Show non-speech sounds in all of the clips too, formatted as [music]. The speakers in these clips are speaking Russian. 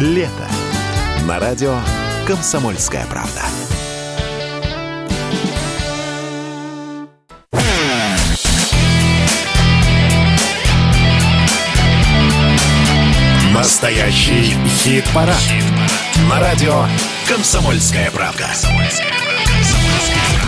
Лето. На радио «Комсомольская правда». Настоящий хит-парад. Хит На радио «Комсомольская правда».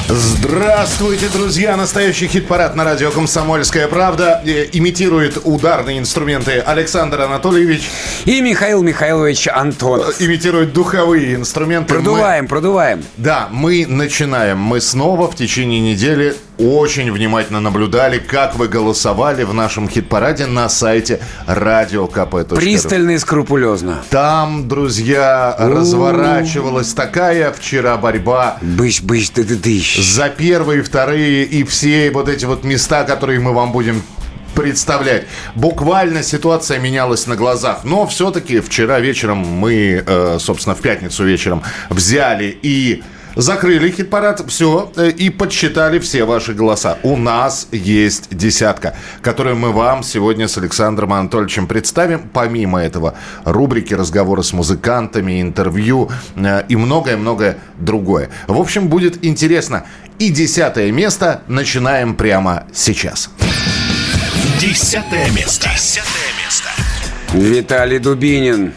Здравствуйте, друзья! Настоящий хит-парад на радио «Комсомольская правда» э, имитирует ударные инструменты Александр Анатольевич. И Михаил Михайлович Антонов. Э, имитирует духовые инструменты. Продуваем, мы... продуваем. Да, мы начинаем. Мы снова в течение недели очень внимательно наблюдали, как вы голосовали в нашем хит-параде на сайте радиокп.ру. Пристально и скрупулезно. Там, друзья, разворачивалась такая вчера борьба. Быщ, быщ, ты ты дыщ. За первые, вторые и все вот эти вот места, которые мы вам будем представлять. Буквально ситуация менялась на глазах. Но все-таки вчера вечером мы, э, собственно, в пятницу вечером взяли и Закрыли хит-парад, все, э, и подсчитали все ваши голоса. У нас есть десятка, которую мы вам сегодня с Александром Анатольевичем представим. Помимо этого, рубрики разговоры с музыкантами, интервью э, и многое-многое другое. В общем, будет интересно. И десятое место начинаем прямо сейчас. Десятое место. Десятое место. Виталий Дубинин.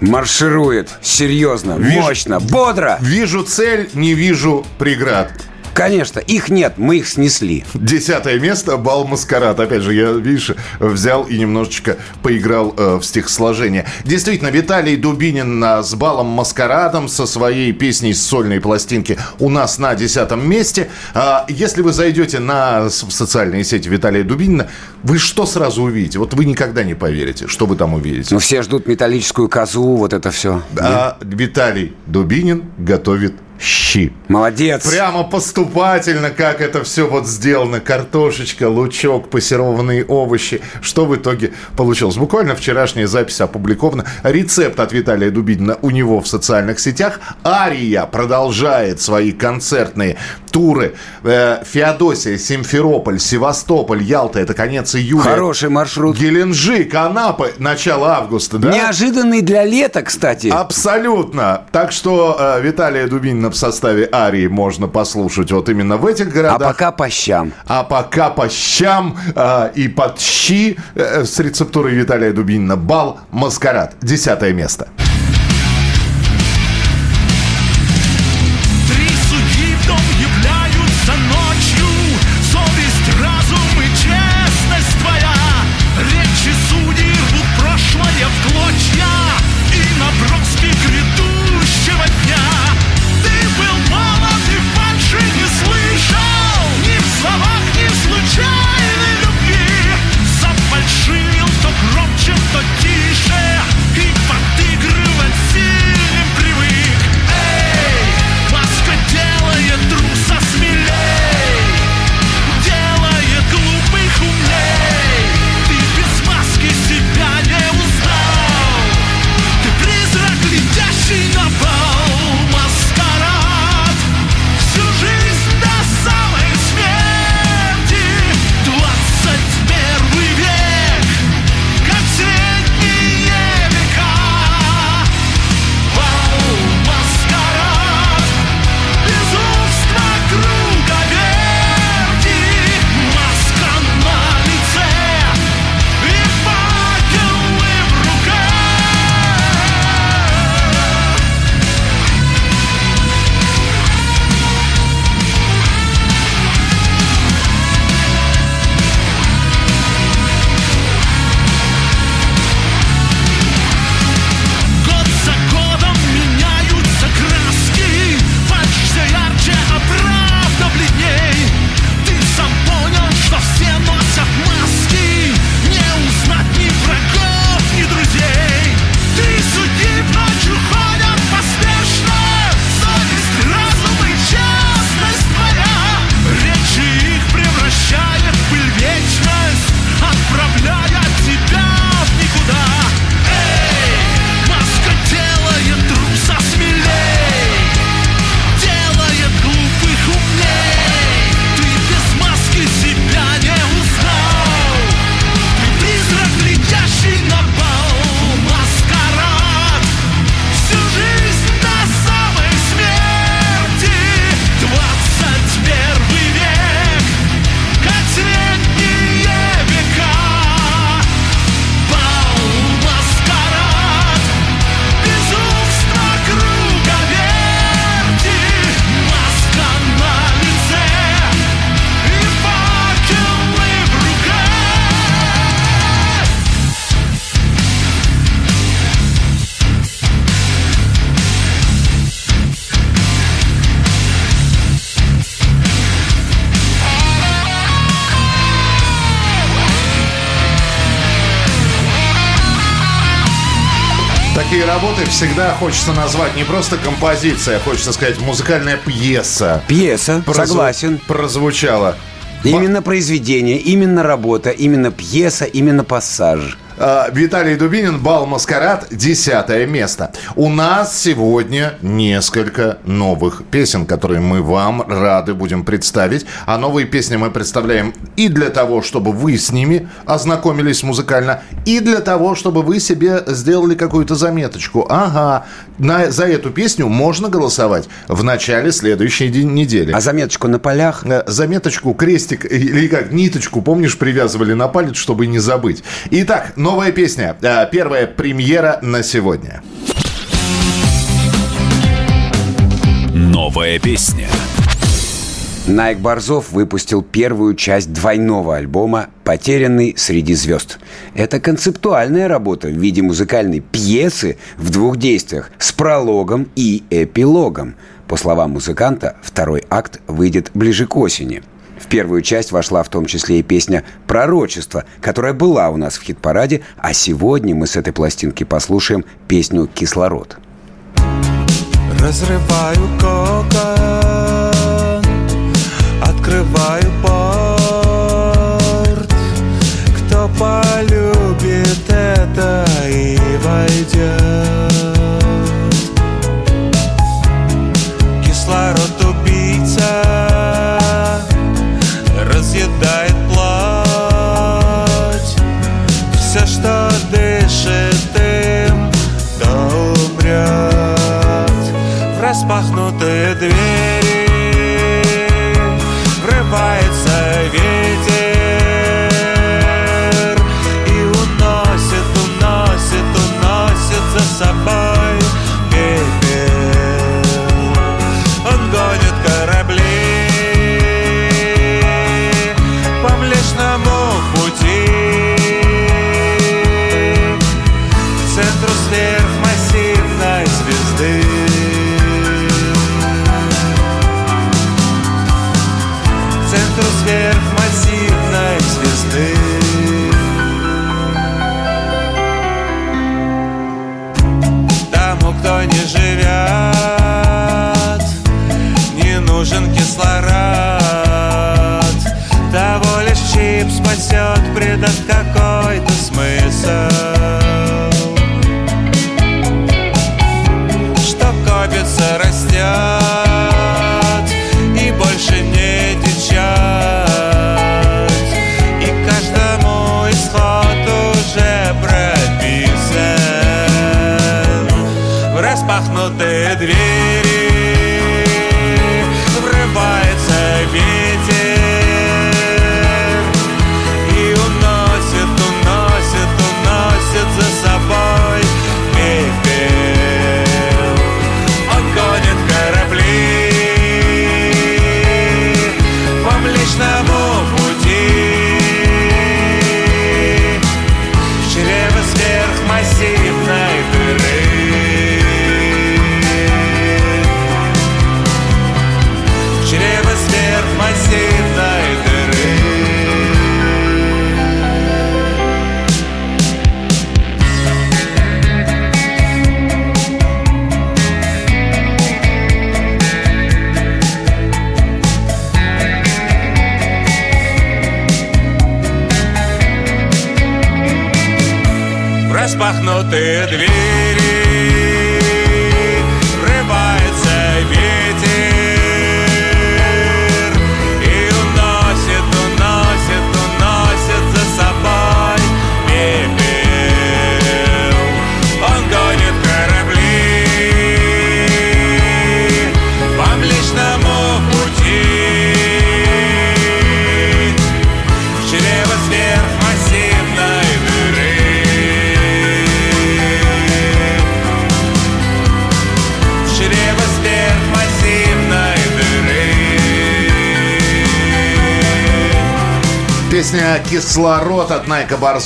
Марширует серьезно, вижу, мощно, бодро. Вижу цель, не вижу преград. Конечно, их нет, мы их снесли. Десятое место, бал маскарад. Опять же, я, видишь, взял и немножечко поиграл э, в стихосложение. Действительно, Виталий Дубинин э, с балом маскарадом со своей песней с сольной пластинки у нас на десятом месте. Э, если вы зайдете на социальные сети Виталия Дубинина, вы что сразу увидите? Вот вы никогда не поверите, что вы там увидите. Ну, все ждут металлическую козу, вот это все. А Виталий Дубинин готовит щи. Молодец. Прямо поступательно, как это все вот сделано. Картошечка, лучок, пассерованные овощи. Что в итоге получилось? Буквально вчерашняя запись опубликована. Рецепт от Виталия Дубинина у него в социальных сетях. Ария продолжает свои концертные туры. Э, Феодосия, Симферополь, Севастополь, Ялта. Это конец июля. Хороший маршрут. Геленджик, Анапа, начало августа, да? Неожиданный для лета, кстати. Абсолютно. Так что э, Виталия Дубинина в составе Арии можно послушать вот именно в этих городах. А пока по щам. А пока по щам э, и под щи э, с рецептурой Виталия Дубинина. Бал «Маскарад». Десятое место. Работы всегда хочется назвать не просто композиция, а хочется сказать музыкальная пьеса. Пьеса, Прозву- согласен. Прозвучала. Именно произведение, именно работа, именно пьеса, именно пассаж. А, Виталий Дубинин, Бал Маскарад, десятое место. У нас сегодня несколько новых песен, которые мы вам рады будем представить. А новые песни мы представляем и для того, чтобы вы с ними ознакомились музыкально, и для того, чтобы вы себе сделали какую-то заметочку. Ага, на, за эту песню можно голосовать в начале следующей недели. А заметочку на полях? Э, заметочку, крестик или как ниточку, помнишь, привязывали на палец, чтобы не забыть. Итак, новая песня. Э, Первая премьера на сегодня. Новая песня. Найк Борзов выпустил первую часть двойного альбома «Потерянный среди звезд». Это концептуальная работа в виде музыкальной пьесы в двух действиях с прологом и эпилогом. По словам музыканта, второй акт выйдет ближе к осени. В первую часть вошла в том числе и песня «Пророчество», которая была у нас в хит-параде, а сегодня мы с этой пластинки послушаем песню «Кислород». Разрываю кокон, открываю порт. Кто полюбит это и войдет? Распахнутые двери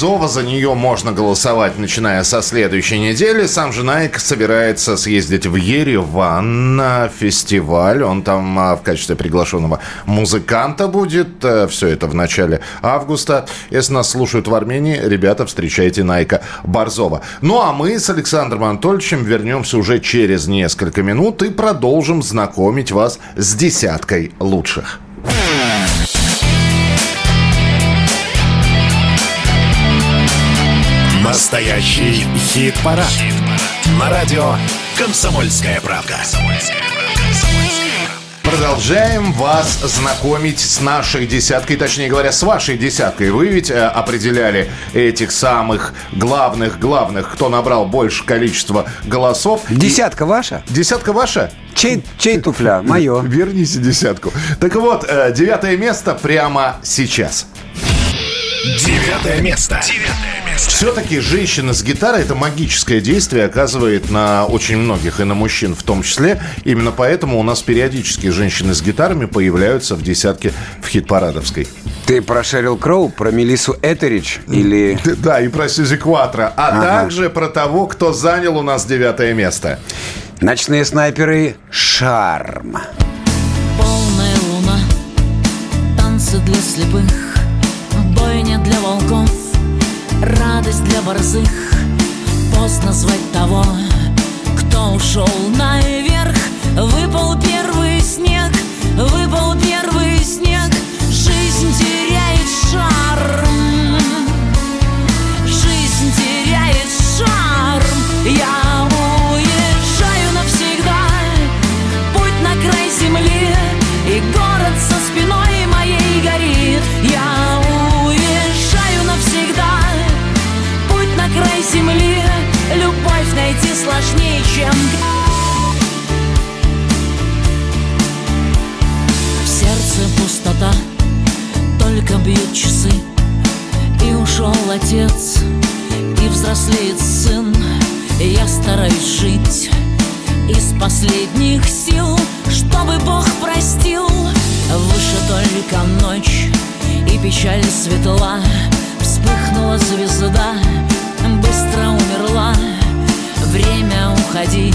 Борзова. За нее можно голосовать, начиная со следующей недели. Сам же Найк собирается съездить в Ереван на фестиваль. Он там а, в качестве приглашенного музыканта будет. Э, Все это в начале августа. Если нас слушают в Армении, ребята, встречайте Найка Борзова. Ну, а мы с Александром Анатольевичем вернемся уже через несколько минут и продолжим знакомить вас с десяткой лучших. Настоящий хит-парад. На радио «Комсомольская правка». Продолжаем вас знакомить с нашей десяткой, точнее говоря, с вашей десяткой. Вы ведь э, определяли этих самых главных, главных, кто набрал больше количества голосов. Десятка ваша? Десятка ваша? Чей, чей туфля? Мое. [laughs] Верните десятку. Так вот, э, девятое место прямо сейчас. Девятое место. Девятое место. Все-таки женщина с гитарой это магическое действие оказывает на очень многих, и на мужчин в том числе. Именно поэтому у нас периодически женщины с гитарами появляются в десятке в хит-парадовской. Ты про Шерил Кроу, про Мелису Этерич или... Да, и про Сьюзи Кватро, а Ага. также про того, кто занял у нас девятое место. Ночные снайперы «Шарм». Полная луна, танцы для слепых, бойня для радость для борзых. Поздно звать того, кто ушел наверх. Выпал первый снег, выпал сложнее, чем В сердце пустота. Только бьют часы и ушел отец, и взрослеет сын. Я стараюсь жить из последних сил Чтобы Бог простил. Выше только ночь и печаль светла. Вспыхнула звезда, быстро умерла Время уходить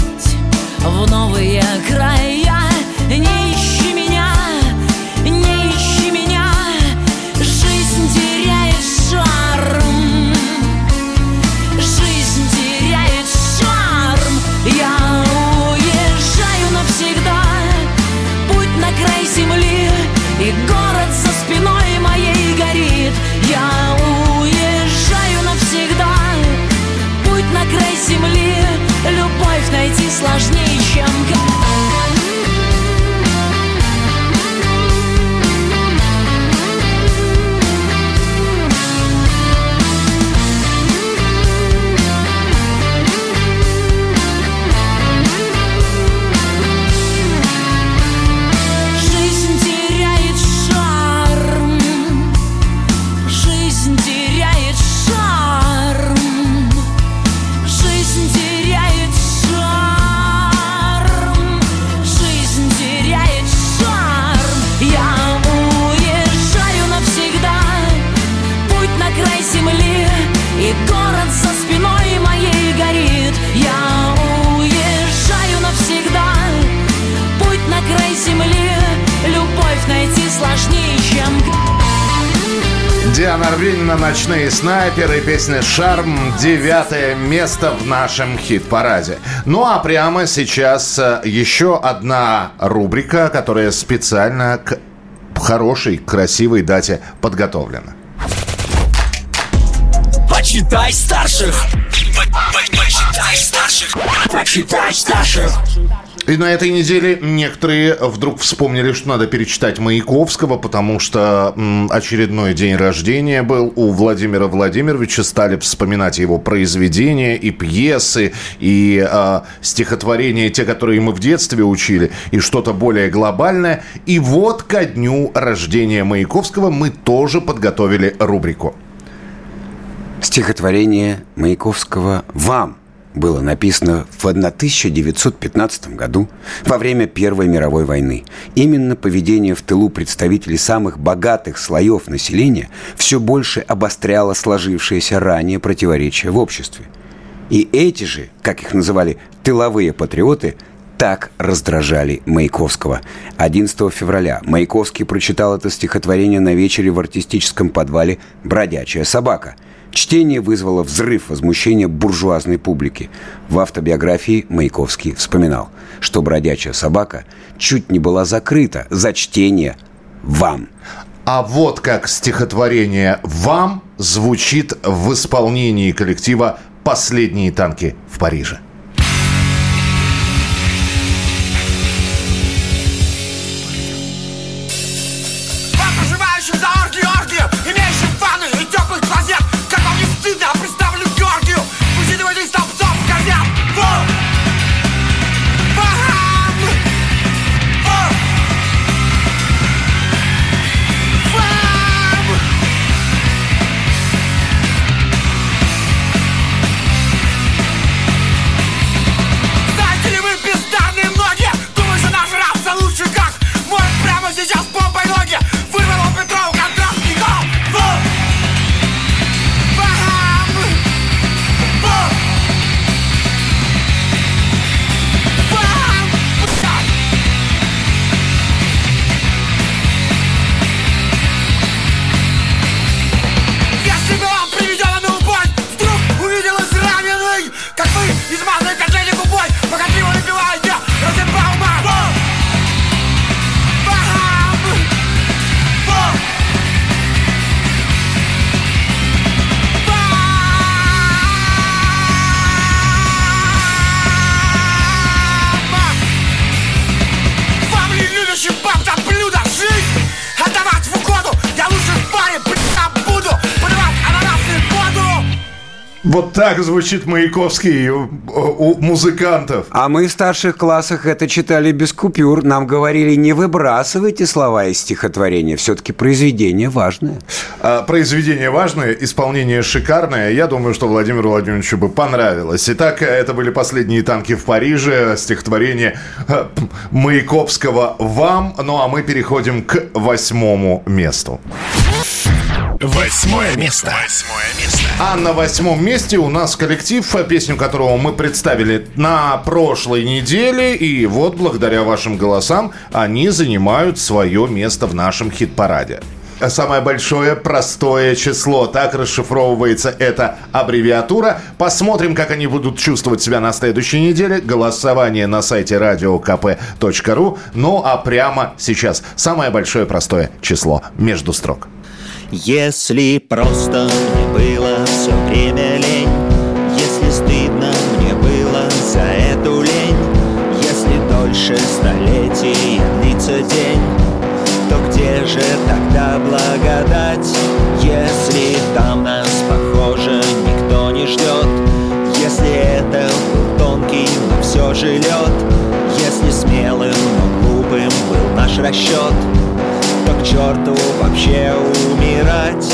в новые края. Не «Ночные снайперы» песня «Шарм» девятое место в нашем хит-параде. Ну а прямо сейчас э, еще одна рубрика, которая специально к хорошей, красивой дате подготовлена. Почитай старших. По- по- Почитай старших. Почитай старших. И на этой неделе некоторые вдруг вспомнили, что надо перечитать Маяковского, потому что очередной день рождения был у Владимира Владимировича. Стали вспоминать его произведения и пьесы, и а, стихотворения, те, которые мы в детстве учили, и что-то более глобальное. И вот ко дню рождения Маяковского мы тоже подготовили рубрику. Стихотворение Маяковского вам, было написано в 1915 году во время Первой мировой войны. Именно поведение в тылу представителей самых богатых слоев населения все больше обостряло сложившиеся ранее противоречия в обществе. И эти же, как их называли, тыловые патриоты, так раздражали Маяковского. 11 февраля Маяковский прочитал это стихотворение на вечере в артистическом подвале «Бродячая собака». Чтение вызвало взрыв возмущения буржуазной публики. В автобиографии Маяковский вспоминал, что «Бродячая собака» чуть не была закрыта за чтение «Вам». А вот как стихотворение «Вам» звучит в исполнении коллектива «Последние танки в Париже». Так звучит Маяковский у, у музыкантов. А мы в старших классах это читали без купюр. Нам говорили, не выбрасывайте слова из стихотворения. Все-таки произведение важное. А, Произведение важное, исполнение шикарное. Я думаю, что Владимиру Владимировичу бы понравилось. Итак, это были последние танки в Париже. Стихотворение э, Маяковского «Вам». Ну а мы переходим к восьмому месту. Восьмое место. Восьмое место. А на восьмом месте у нас коллектив, песню которого мы представили на прошлой неделе. И вот, благодаря вашим голосам, они занимают свое место в нашем хит-параде. Самое большое простое число. Так расшифровывается эта аббревиатура. Посмотрим, как они будут чувствовать себя на следующей неделе. Голосование на сайте radiokp.ru. Ну а прямо сейчас самое большое простое число между строк. Если просто мне было все время лень. Если стыдно мне было за эту лень. Если дольше столетий длится день То где же тогда благодать? Если там нас, похоже, никто не ждет Если это был тонкий, но все же лед Если смелым, но глупым был наш расчет то к черту вообще умирать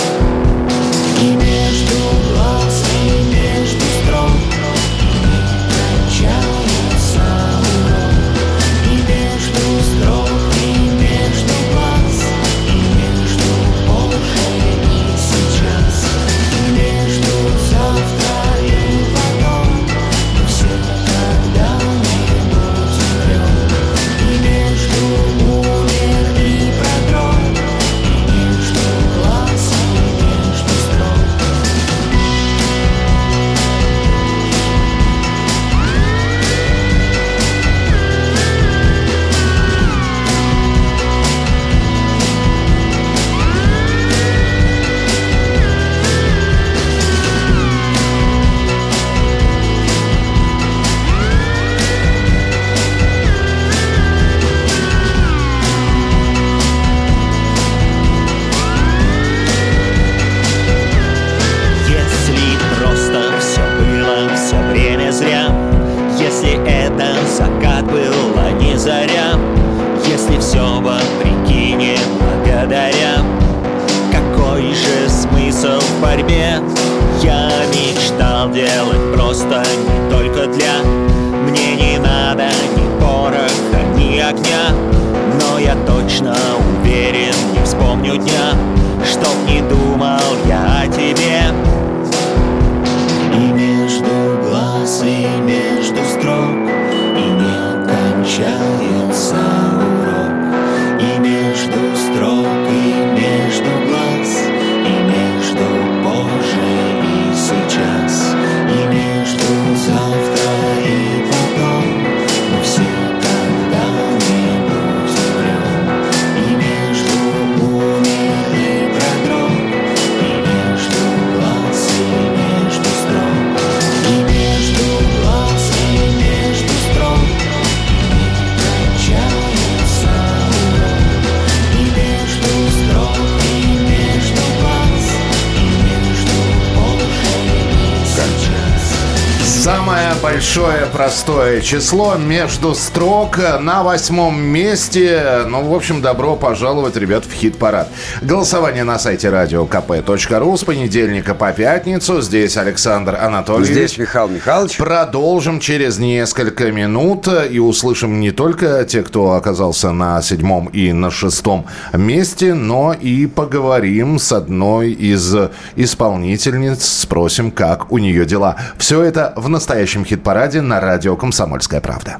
большое простое число между строк на восьмом месте. Ну, в общем, добро пожаловать, ребят, в хит-парад. Голосование на сайте radiokp.ru с понедельника по пятницу. Здесь Александр Анатольевич. Здесь Михаил Михайлович. Продолжим через несколько минут и услышим не только те, кто оказался на седьмом и на шестом месте, но и поговорим с одной из исполнительниц, спросим, как у нее дела. Все это в настоящем хит-параде на радио «Комсомольская правда».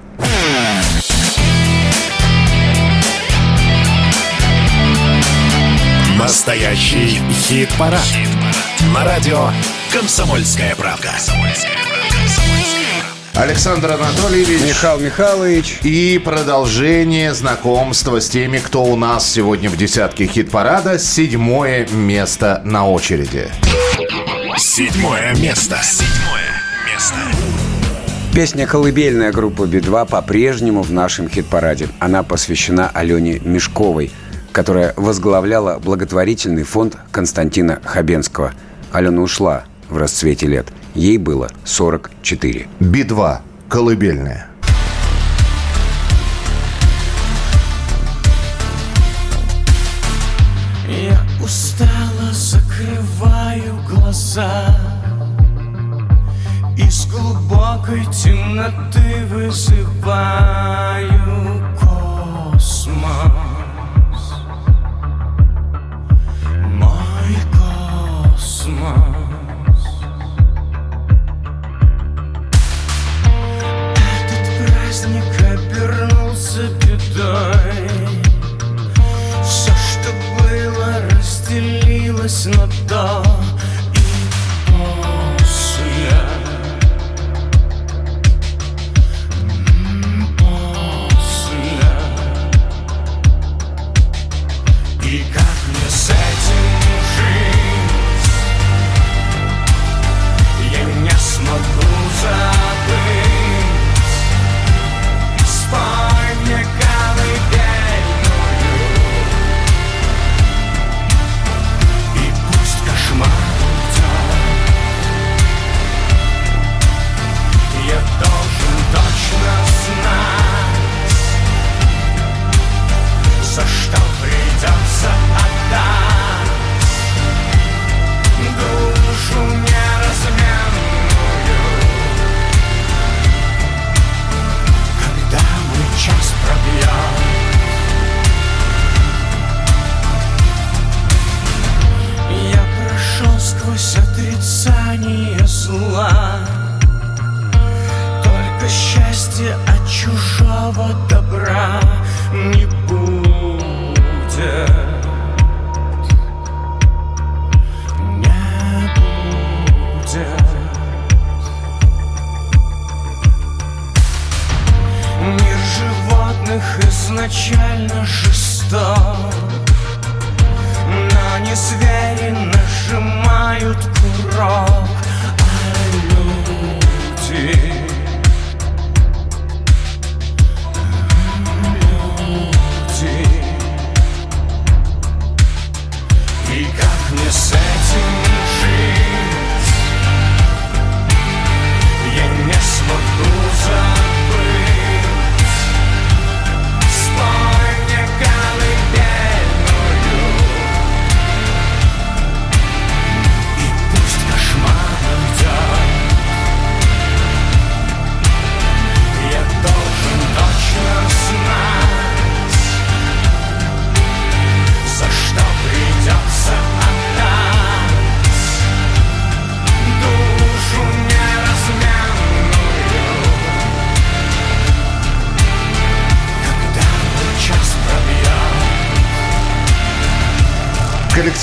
Настоящий хит-парад. На радио «Комсомольская правда». Александр Анатольевич. Михаил Михайлович. И продолжение знакомства с теми, кто у нас сегодня в десятке хит-парада. Седьмое место на очереди. Седьмое место. Седьмое место. Песня «Колыбельная» группы Би-2 по-прежнему в нашем хит-параде. Она посвящена Алене Мешковой, которая возглавляла благотворительный фонд Константина Хабенского. Алена ушла в расцвете лет. Ей было 44. Би-2. Колыбельная. Я устало закрываю глаза Из глубокой темноты вызываю космос. Мой космос. Этот праздник обернулся бедой. Все, что было, разделилось на до И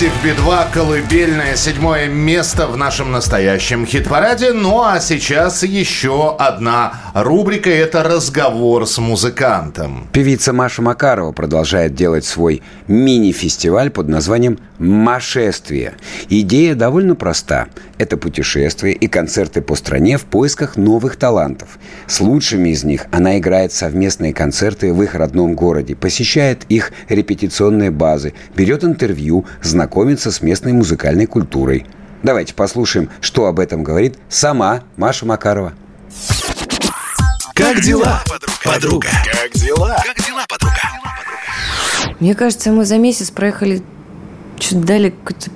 Коллектив Би-2, колыбельное, седьмое место в нашем настоящем хит-параде. Ну а сейчас еще одна рубрика – это разговор с музыкантом. Певица Маша Макарова продолжает делать свой мини-фестиваль под названием «Машествие». Идея довольно проста. Это путешествия и концерты по стране в поисках новых талантов. С лучшими из них она играет совместные концерты в их родном городе, посещает их репетиционные базы, берет интервью, знакомится с местной музыкальной культурой. Давайте послушаем, что об этом говорит сама Маша Макарова. Как дела, подруга? Как дела? Как дела, подруга? Мне кажется, мы за месяц проехали чуть дали какой-то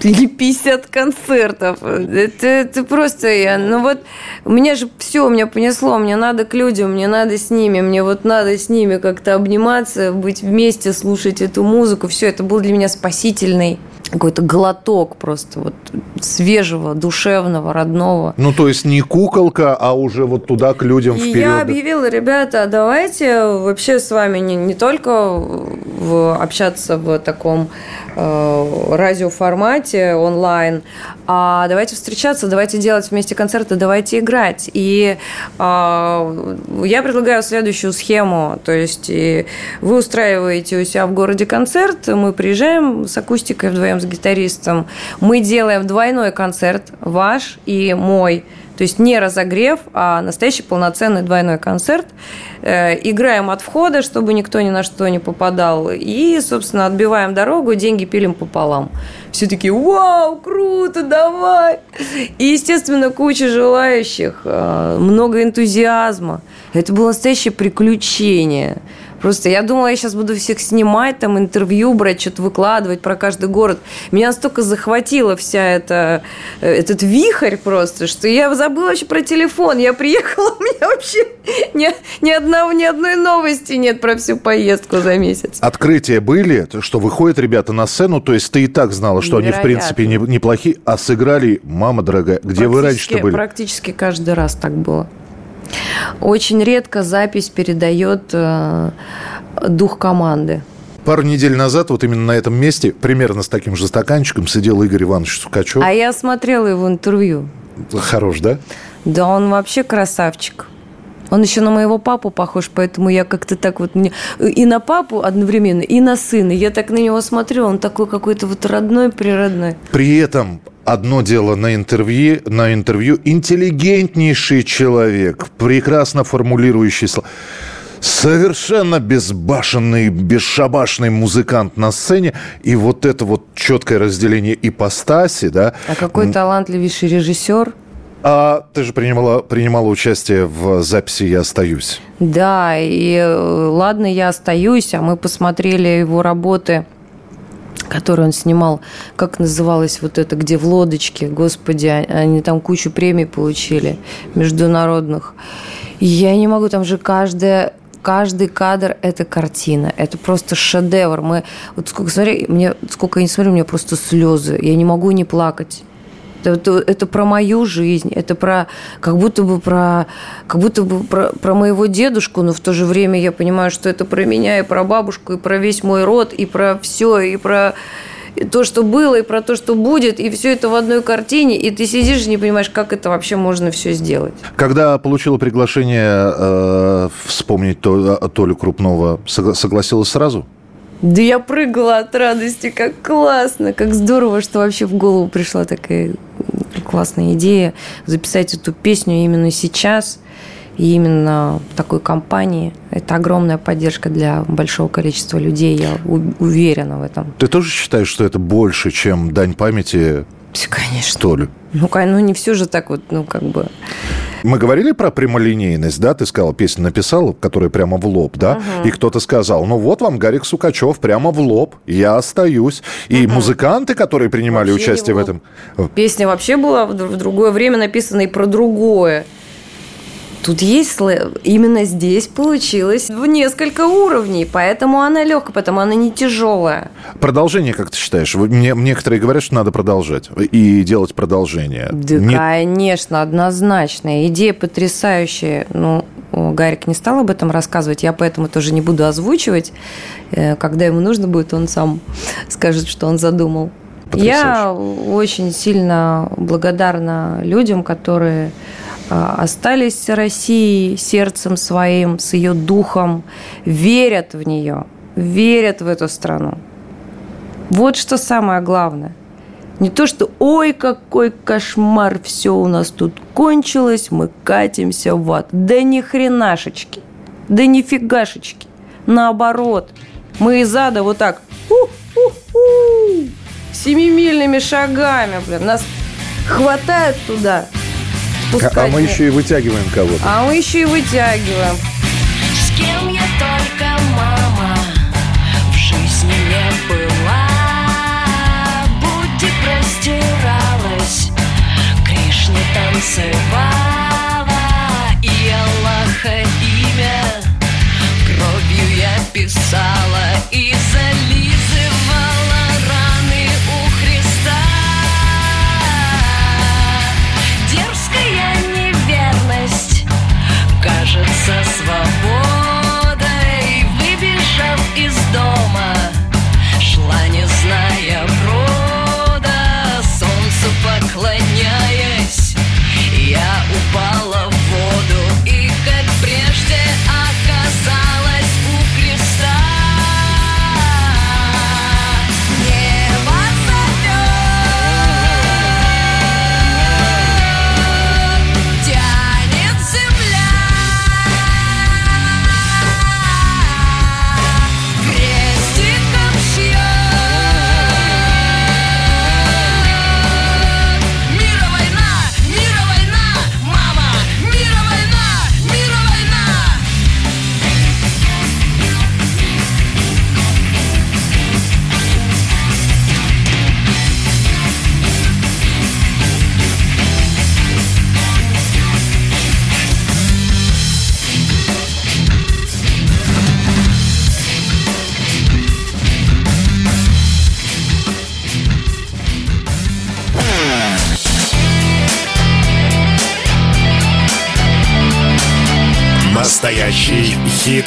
чуть ли не 50 концертов. Это, это просто я. Ну вот, у меня же все, меня понесло. Мне надо к людям, мне надо с ними, мне вот надо с ними как-то обниматься, быть вместе, слушать эту музыку. Все, это был для меня спасительный какой-то глоток просто вот свежего, душевного, родного. Ну, то есть не куколка, а уже вот туда к людям И вперед. я объявила, ребята, давайте вообще с вами не, не только в, общаться в таком э, радиоформате онлайн, а давайте встречаться, давайте делать вместе концерты, давайте играть. И э, я предлагаю следующую схему. То есть и вы устраиваете у себя в городе концерт, мы приезжаем с акустикой вдвоем с гитаристом, мы делаем двойной концерт, ваш и мой. То есть не разогрев, а настоящий полноценный двойной концерт. Э, играем от входа, чтобы никто ни на что не попадал. И, собственно, отбиваем дорогу, деньги пилим пополам. Все такие, вау, круто, давай. И, естественно, куча желающих, э, много энтузиазма. Это было настоящее приключение. Просто я думала, я сейчас буду всех снимать, там интервью брать, что-то выкладывать про каждый город. Меня настолько захватила вся эта, э, этот вихрь просто, что я забыла вообще про телефон. Я приехала, [laughs] у меня вообще ни, ни, одного, ни одной новости нет про всю поездку за месяц. Открытия были, то, что выходят ребята на сцену, то есть ты и так знала, что они, в принципе, не- неплохие, а сыграли, мама дорогая, где вы Практически- были? Практически каждый раз так было. Очень редко запись передает э, дух команды. Пару недель назад вот именно на этом месте, примерно с таким же стаканчиком, сидел Игорь Иванович Сукачев. А я смотрела его интервью. Хорош, да? Да он вообще красавчик. Он еще на моего папу похож, поэтому я как-то так вот... мне- И на папу одновременно, и на сына. Я так на него смотрю, он такой какой-то вот родной, природной. При этом одно дело на интервью, на интервью интеллигентнейший человек, прекрасно формулирующий слова. Совершенно безбашенный, бесшабашный музыкант на сцене. И вот это вот четкое разделение ипостаси, да. А какой талантливейший режиссер. А ты же принимала, принимала участие в записи «Я остаюсь». Да, и э, ладно, я остаюсь, а мы посмотрели его работы, которые он снимал, как называлось вот это, где в лодочке, господи, а- они там кучу премий получили международных. Я не могу, там же каждая Каждый кадр – это картина, это просто шедевр. Мы, вот сколько, смотри, мне, сколько я не смотрю, у меня просто слезы. Я не могу не плакать. Это, это, про мою жизнь, это про как будто бы про как будто бы про, про моего дедушку, но в то же время я понимаю, что это про меня и про бабушку и про весь мой род и про все и про то, что было, и про то, что будет, и все это в одной картине, и ты сидишь и не понимаешь, как это вообще можно все сделать. Когда получила приглашение э, вспомнить То- Толю Крупного, согла- согласилась сразу? Да я прыгала от радости, как классно, как здорово, что вообще в голову пришла такая классная идея записать эту песню именно сейчас и именно в такой компании. Это огромная поддержка для большого количества людей, я уверена в этом. Ты тоже считаешь, что это больше, чем дань памяти Конечно. Толю? Ну, кон- ну, не все же так вот, ну, как бы... Мы говорили про прямолинейность, да? Ты сказал, песню написал, которая прямо в лоб, да? И кто-то сказал, ну вот вам Гарик Сукачев прямо в лоб, я остаюсь. И музыканты, которые принимали Вообще участие в этом... Песня вообще была в другое время написана и про другое. Тут есть слэ- именно здесь получилось в несколько уровней, поэтому она легкая, потому она не тяжелая. Продолжение, как ты считаешь? Мне, некоторые говорят, что надо продолжать и делать продолжение. Да, Не- конечно, однозначно. Идея потрясающая. Ну, Гарик не стал об этом рассказывать, я поэтому тоже не буду озвучивать. Э, Когда ему нужно будет, он сам скажет, что он задумал. Я очень сильно благодарна людям, которые а, остались Россией сердцем своим, с ее духом, верят в нее, верят в эту страну. Вот что самое главное. Не то, что ой, какой кошмар, все у нас тут кончилось, мы катимся в ад. Да ни хренашечки, да нифигашечки. Наоборот, мы из ада вот так у-у-у, семимильными шагами, блин, нас хватает туда. А пускать мы еще и вытягиваем кого-то. а мы еще и вытягиваем. С кем я только мама в жизни не была Будди простиралась, Кришне танцевала И Аллаха имя кровью я писала И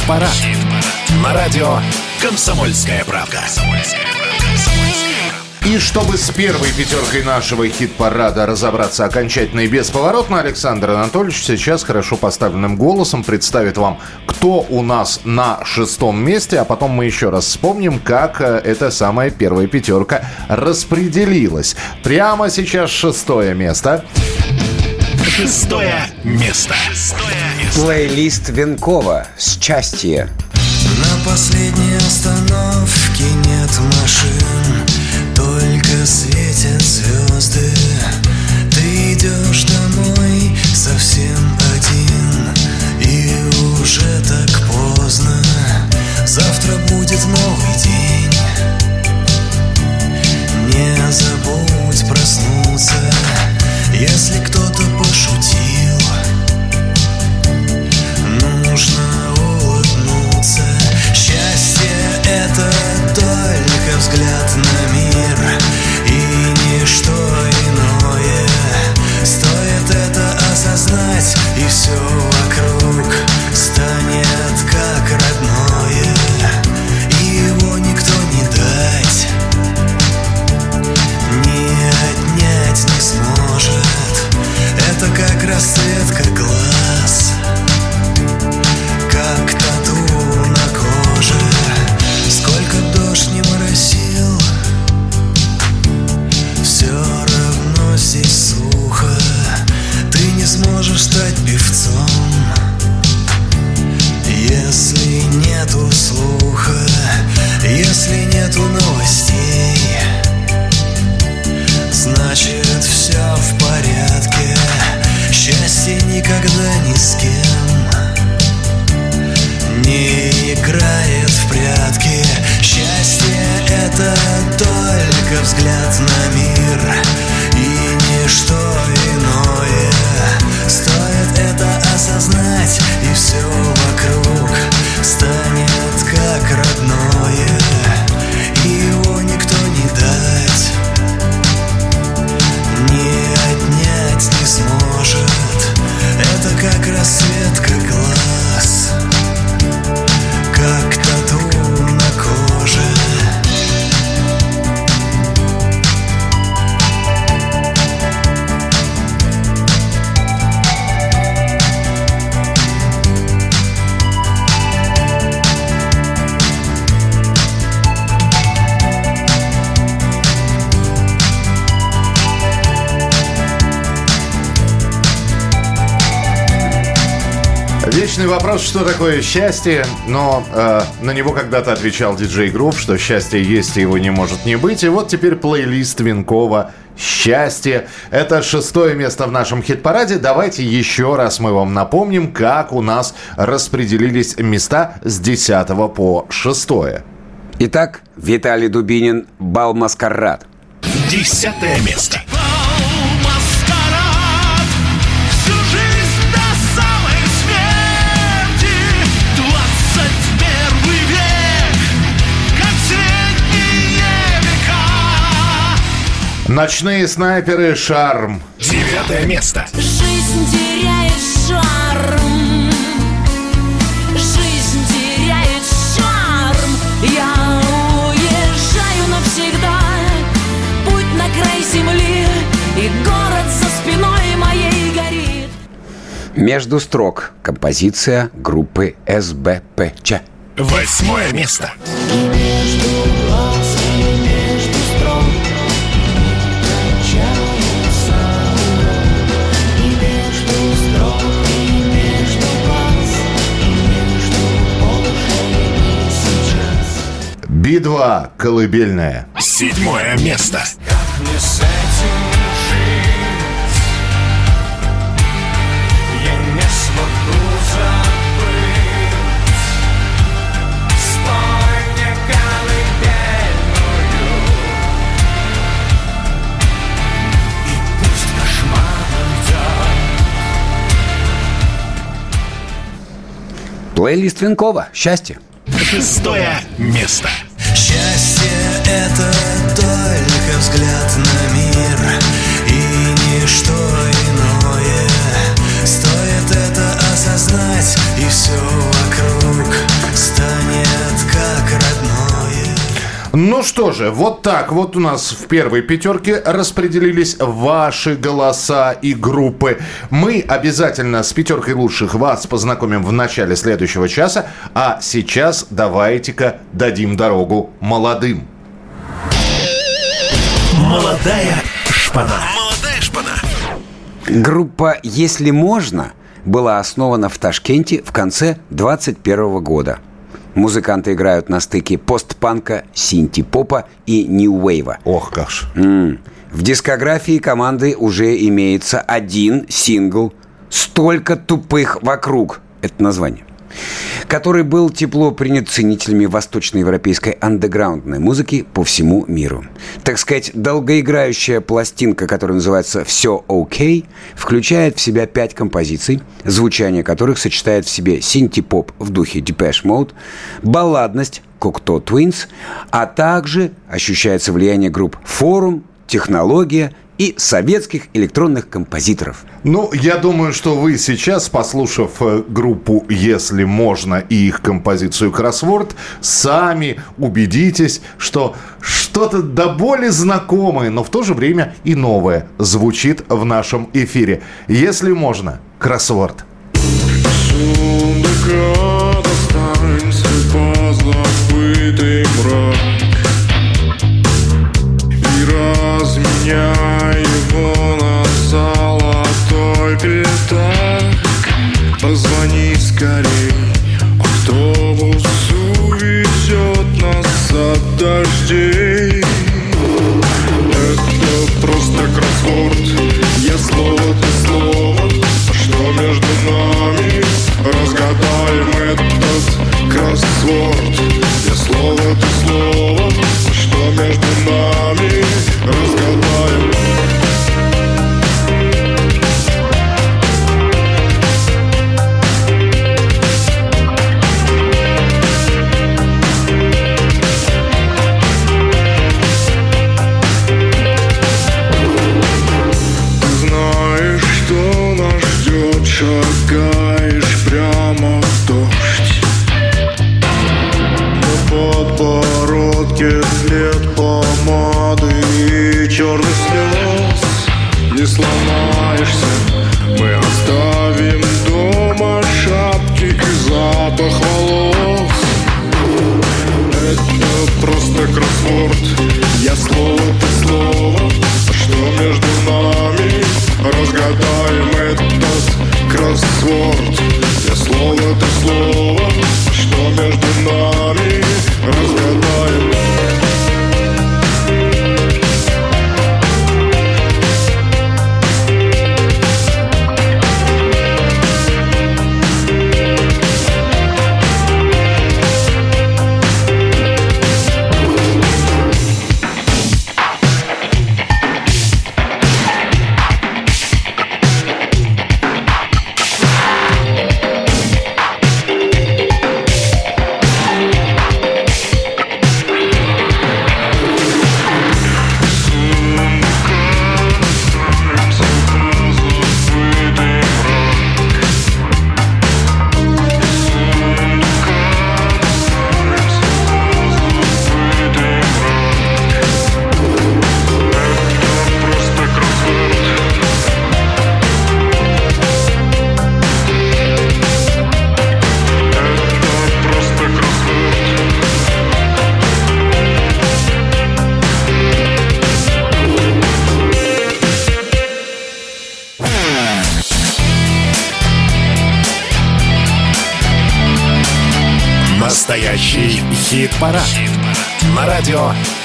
хит-парад. На радио «Комсомольская правда». И чтобы с первой пятеркой нашего хит-парада разобраться окончательно и бесповоротно, Александр Анатольевич сейчас хорошо поставленным голосом представит вам, кто у нас на шестом месте, а потом мы еще раз вспомним, как э, эта самая первая пятерка распределилась. Прямо сейчас шестое место. Шестое место. Плейлист Венкова «Счастье». На последней остановке нет машин вопрос, что такое счастье, но э, на него когда-то отвечал диджей Грув, что счастье есть и его не может не быть. И вот теперь плейлист Винкова «Счастье». Это шестое место в нашем хит-параде. Давайте еще раз мы вам напомним, как у нас распределились места с 10 по 6. Итак, Виталий Дубинин «Бал Маскарад». Десятое место. Ночные снайперы «Шарм». Девятое место. Жизнь теряет шарм Жизнь теряет шарм Я уезжаю навсегда Путь на край земли И город за спиной моей горит Между строк композиция группы СБПЧ. Восьмое место. Между Би-2 «Колыбельная». Седьмое место. Мне с этим жить Я не смогу забыть Спой мне колыбельную И пусть кошмар уйдет Плейлист Винкова «Счастье». Шестое место. Счастье — это только взгляд на мир. И ничто иное. Стоит это осознать И все вокруг станет как родное Ну что же, вот так вот у нас в первой пятерке распределились ваши голоса и группы. Мы обязательно с пятеркой лучших вас познакомим в начале следующего часа, а сейчас давайте-ка дадим дорогу молодым. Молодая шпана. Молодая шпана. Группа «Если можно» была основана в Ташкенте в конце 21 года. Музыканты играют на стыке постпанка, синти-попа и нью-вейва. Ох, как ж. М. В дискографии команды уже имеется один сингл «Столько тупых вокруг» — это название который был тепло принят ценителями восточноевропейской андеграундной музыки по всему миру. Так сказать, долгоиграющая пластинка, которая называется «Все окей», включает в себя пять композиций, звучание которых сочетает в себе синти-поп в духе Depeche Mode, балладность Cocteau Twins, а также ощущается влияние групп «Форум», «Технология» и советских электронных композиторов. Ну, я думаю, что вы сейчас, послушав э, группу «Если можно» и их композицию «Кроссворд», сами убедитесь, что что-то до боли знакомое, но в то же время и новое звучит в нашем эфире. «Если можно» «Кроссворд». Сундука Позвони скорей,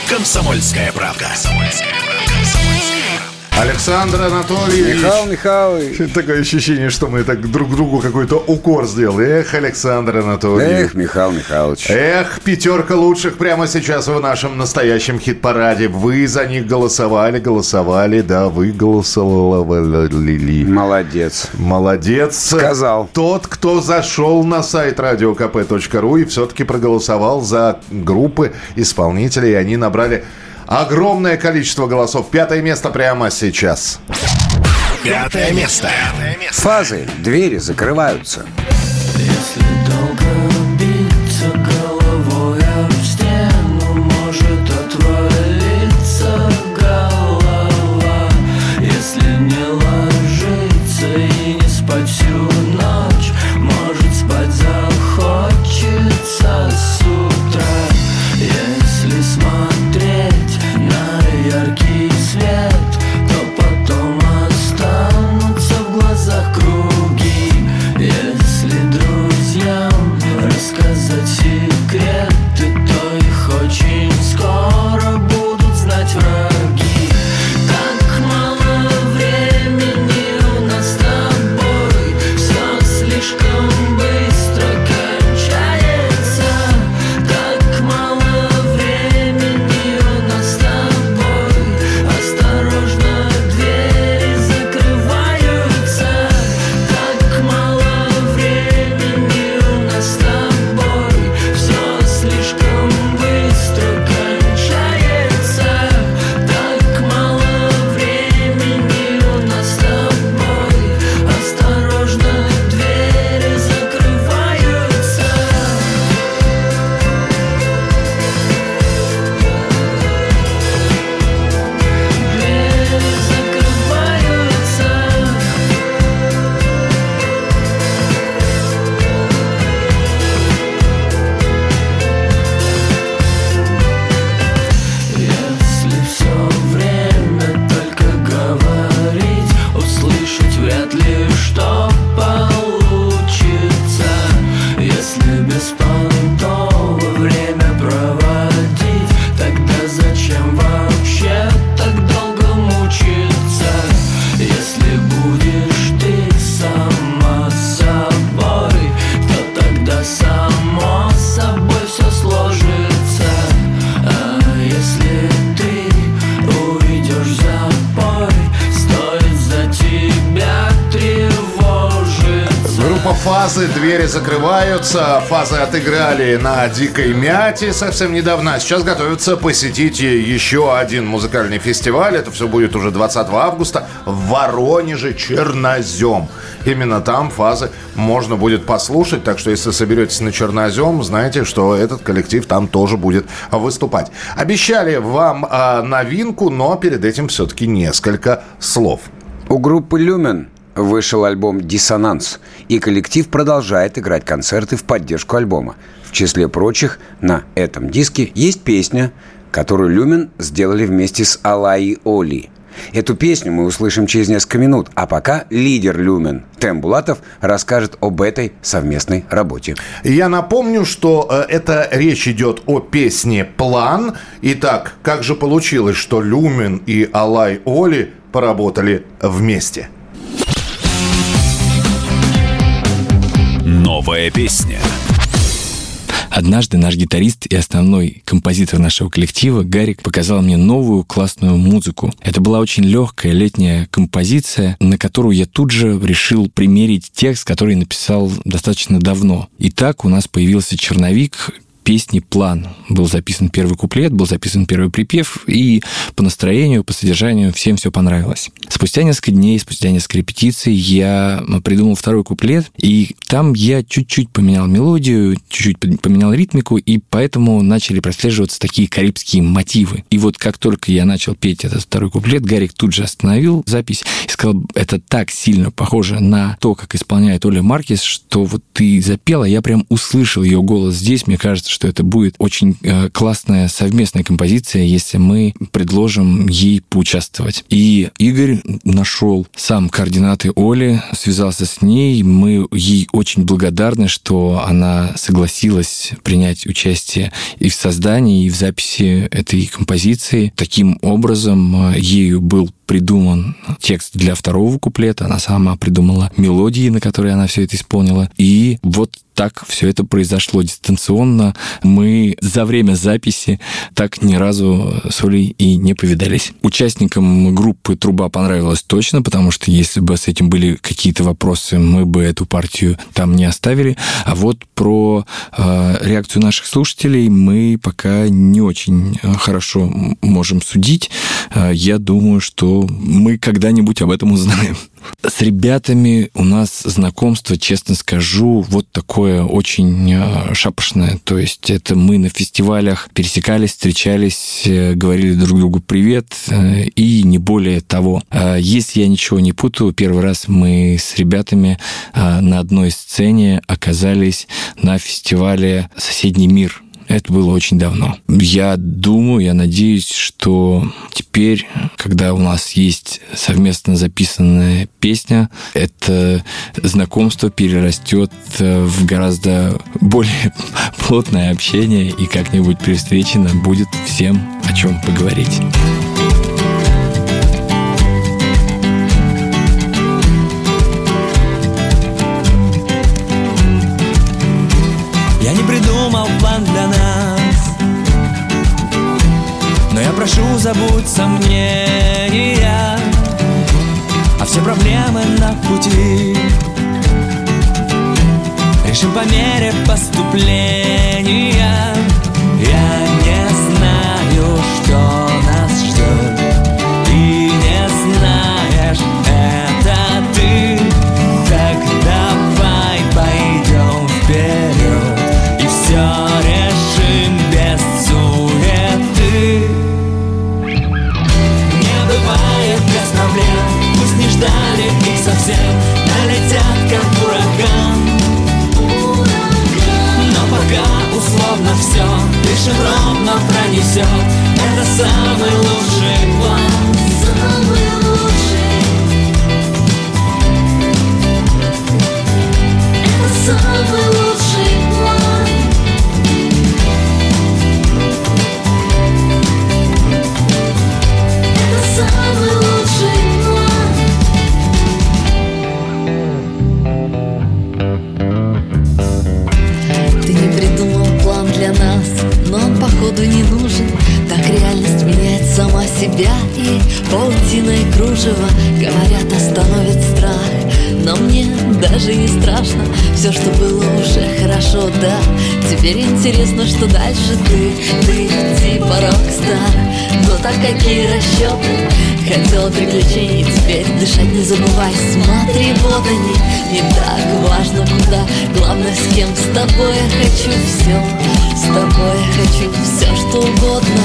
радио «Комсомольская правда». Александр Анатольевич. Михаил Михайлович. [laughs] Такое ощущение, что мы так друг другу какой-то укор сделали. Эх, Александр Анатольевич. Эх, Михаил Михайлович. Эх, пятерка лучших прямо сейчас в нашем настоящем хит-параде. Вы за них голосовали, голосовали, да, вы голосовали. Молодец. Молодец. Сказал. Тот, кто зашел на сайт radiokp.ru и все-таки проголосовал за группы исполнителей, и они набрали огромное количество голосов. Пятое место прямо сейчас. Пятое место. Фазы, двери закрываются. «Фазы», двери закрываются. «Фазы» отыграли на «Дикой мяте» совсем недавно. Сейчас готовятся посетить еще один музыкальный фестиваль. Это все будет уже 20 августа в Воронеже «Чернозем». Именно там «Фазы» можно будет послушать. Так что, если соберетесь на «Чернозем», знаете, что этот коллектив там тоже будет выступать. Обещали вам а, новинку, но перед этим все-таки несколько слов. У группы «Люмен» вышел альбом «Диссонанс», и коллектив продолжает играть концерты в поддержку альбома. В числе прочих, на этом диске есть песня, которую «Люмен» сделали вместе с Алаи Оли. Эту песню мы услышим через несколько минут, а пока лидер Люмен Тем Булатов расскажет об этой совместной работе. Я напомню, что э, это речь идет о песне «План». Итак, как же получилось, что Люмен и Алай Оли поработали вместе? Новая песня. Однажды наш гитарист и основной композитор нашего коллектива Гарик показал мне новую классную музыку. Это была очень легкая летняя композиция, на которую я тут же решил примерить текст, который написал достаточно давно. И так у нас появился черновик, песни «План». Был записан первый куплет, был записан первый припев, и по настроению, по содержанию всем все понравилось. Спустя несколько дней, спустя несколько репетиций я придумал второй куплет, и там я чуть-чуть поменял мелодию, чуть-чуть поменял ритмику, и поэтому начали прослеживаться такие карибские мотивы. И вот как только я начал петь этот второй куплет, Гарик тут же остановил запись и сказал, это так сильно похоже на то, как исполняет Оля Маркес, что вот ты запела, я прям услышал ее голос здесь, мне кажется, что это будет очень э, классная совместная композиция, если мы предложим ей поучаствовать. И Игорь нашел сам координаты Оли, связался с ней. Мы ей очень благодарны, что она согласилась принять участие и в создании, и в записи этой композиции. Таким образом, э, ею был придуман текст для второго куплета, она сама придумала мелодии, на которые она все это исполнила. И вот так все это произошло дистанционно. Мы за время записи так ни разу с Олей и не повидались. Участникам группы «Труба» понравилось точно, потому что если бы с этим были какие-то вопросы, мы бы эту партию там не оставили. А вот про э, реакцию наших слушателей мы пока не очень э, хорошо можем судить. Э, я думаю, что мы когда-нибудь об этом узнаем. С ребятами у нас знакомство, честно скажу, вот такое очень э, шапошное. То есть это мы на фестивалях пересекались, встречались, э, говорили друг другу привет э, и не более того. А Если я ничего не путаю, первый раз мы с ребятами на одной сцене оказались на фестивале «Соседний мир» Это было очень давно. Я думаю, я надеюсь, что теперь, когда у нас есть совместно записанная песня, это знакомство перерастет в гораздо более [laughs] плотное общение, и как-нибудь при встрече нам будет всем о чем поговорить. Прошу, забудь сомнения А все проблемы на пути. Решим по мере поступления. Я не Дышим ровно пронесет Это самый лучший план. Самый лучший Это самый походу не нужен. Так реальность меняет сама себя. И паутиной кружева Говорят, остановит страх, но мне даже не страшно. Все, что было уже хорошо, да. Теперь интересно, что дальше ты, ты типа рок-стар так какие расчеты. Хотела приключений, теперь дышать не забывай. Смотри, вот они, не так важно куда. Главное с кем, с тобой я хочу все С тобой я хочу все, что угодно.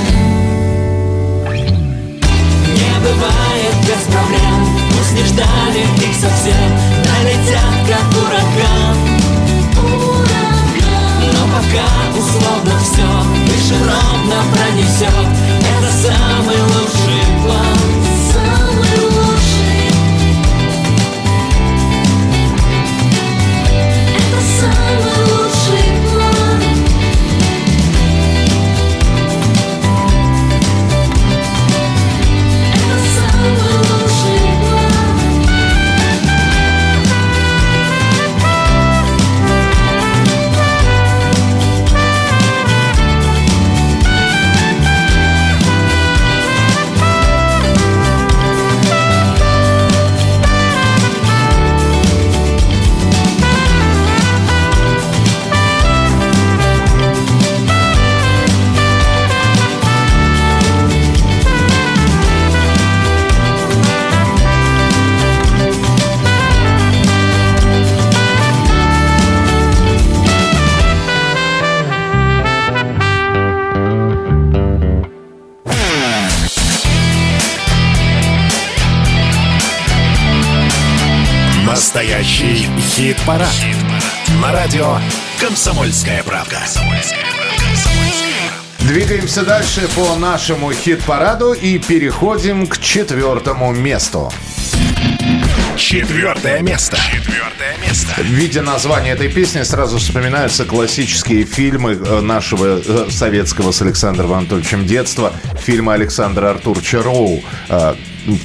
Не бывает без проблем. Пусть не ждали их совсем. Налетят как ураган. Но пока условно все Дышим ровно пронесет Самый лучший план. Самый лучший. Это самый лучший. Хит-парад. На радио «Комсомольская правда». Двигаемся дальше по нашему хит-параду и переходим к четвертому месту. Четвертое место. Четвертое место. Видя название этой песни, сразу вспоминаются классические фильмы э, нашего э, советского с Александром Анатольевичем детства. Фильмы Александра Артурча Роу.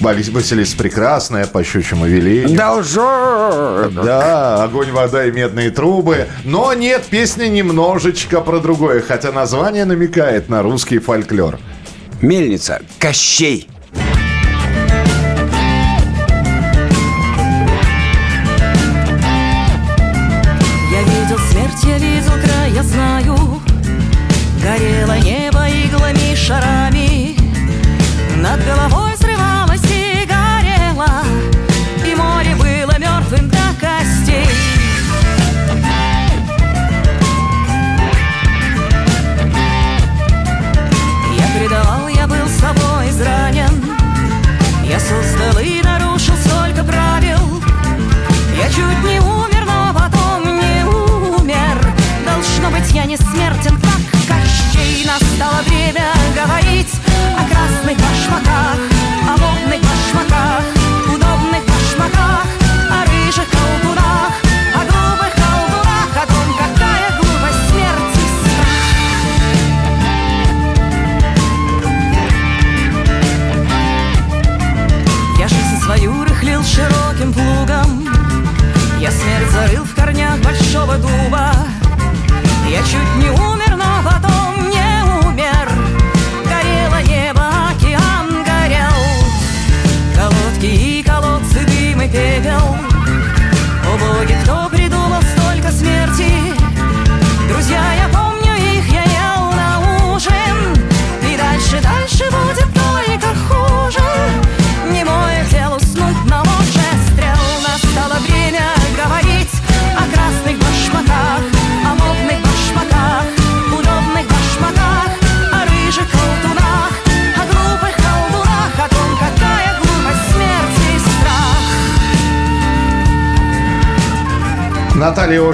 Василиса Прекрасная, по щучьему велению. Должок! Да, огонь, вода и медные трубы. Но нет, песня немножечко про другое, хотя название намекает на русский фольклор. Мельница. Кощей.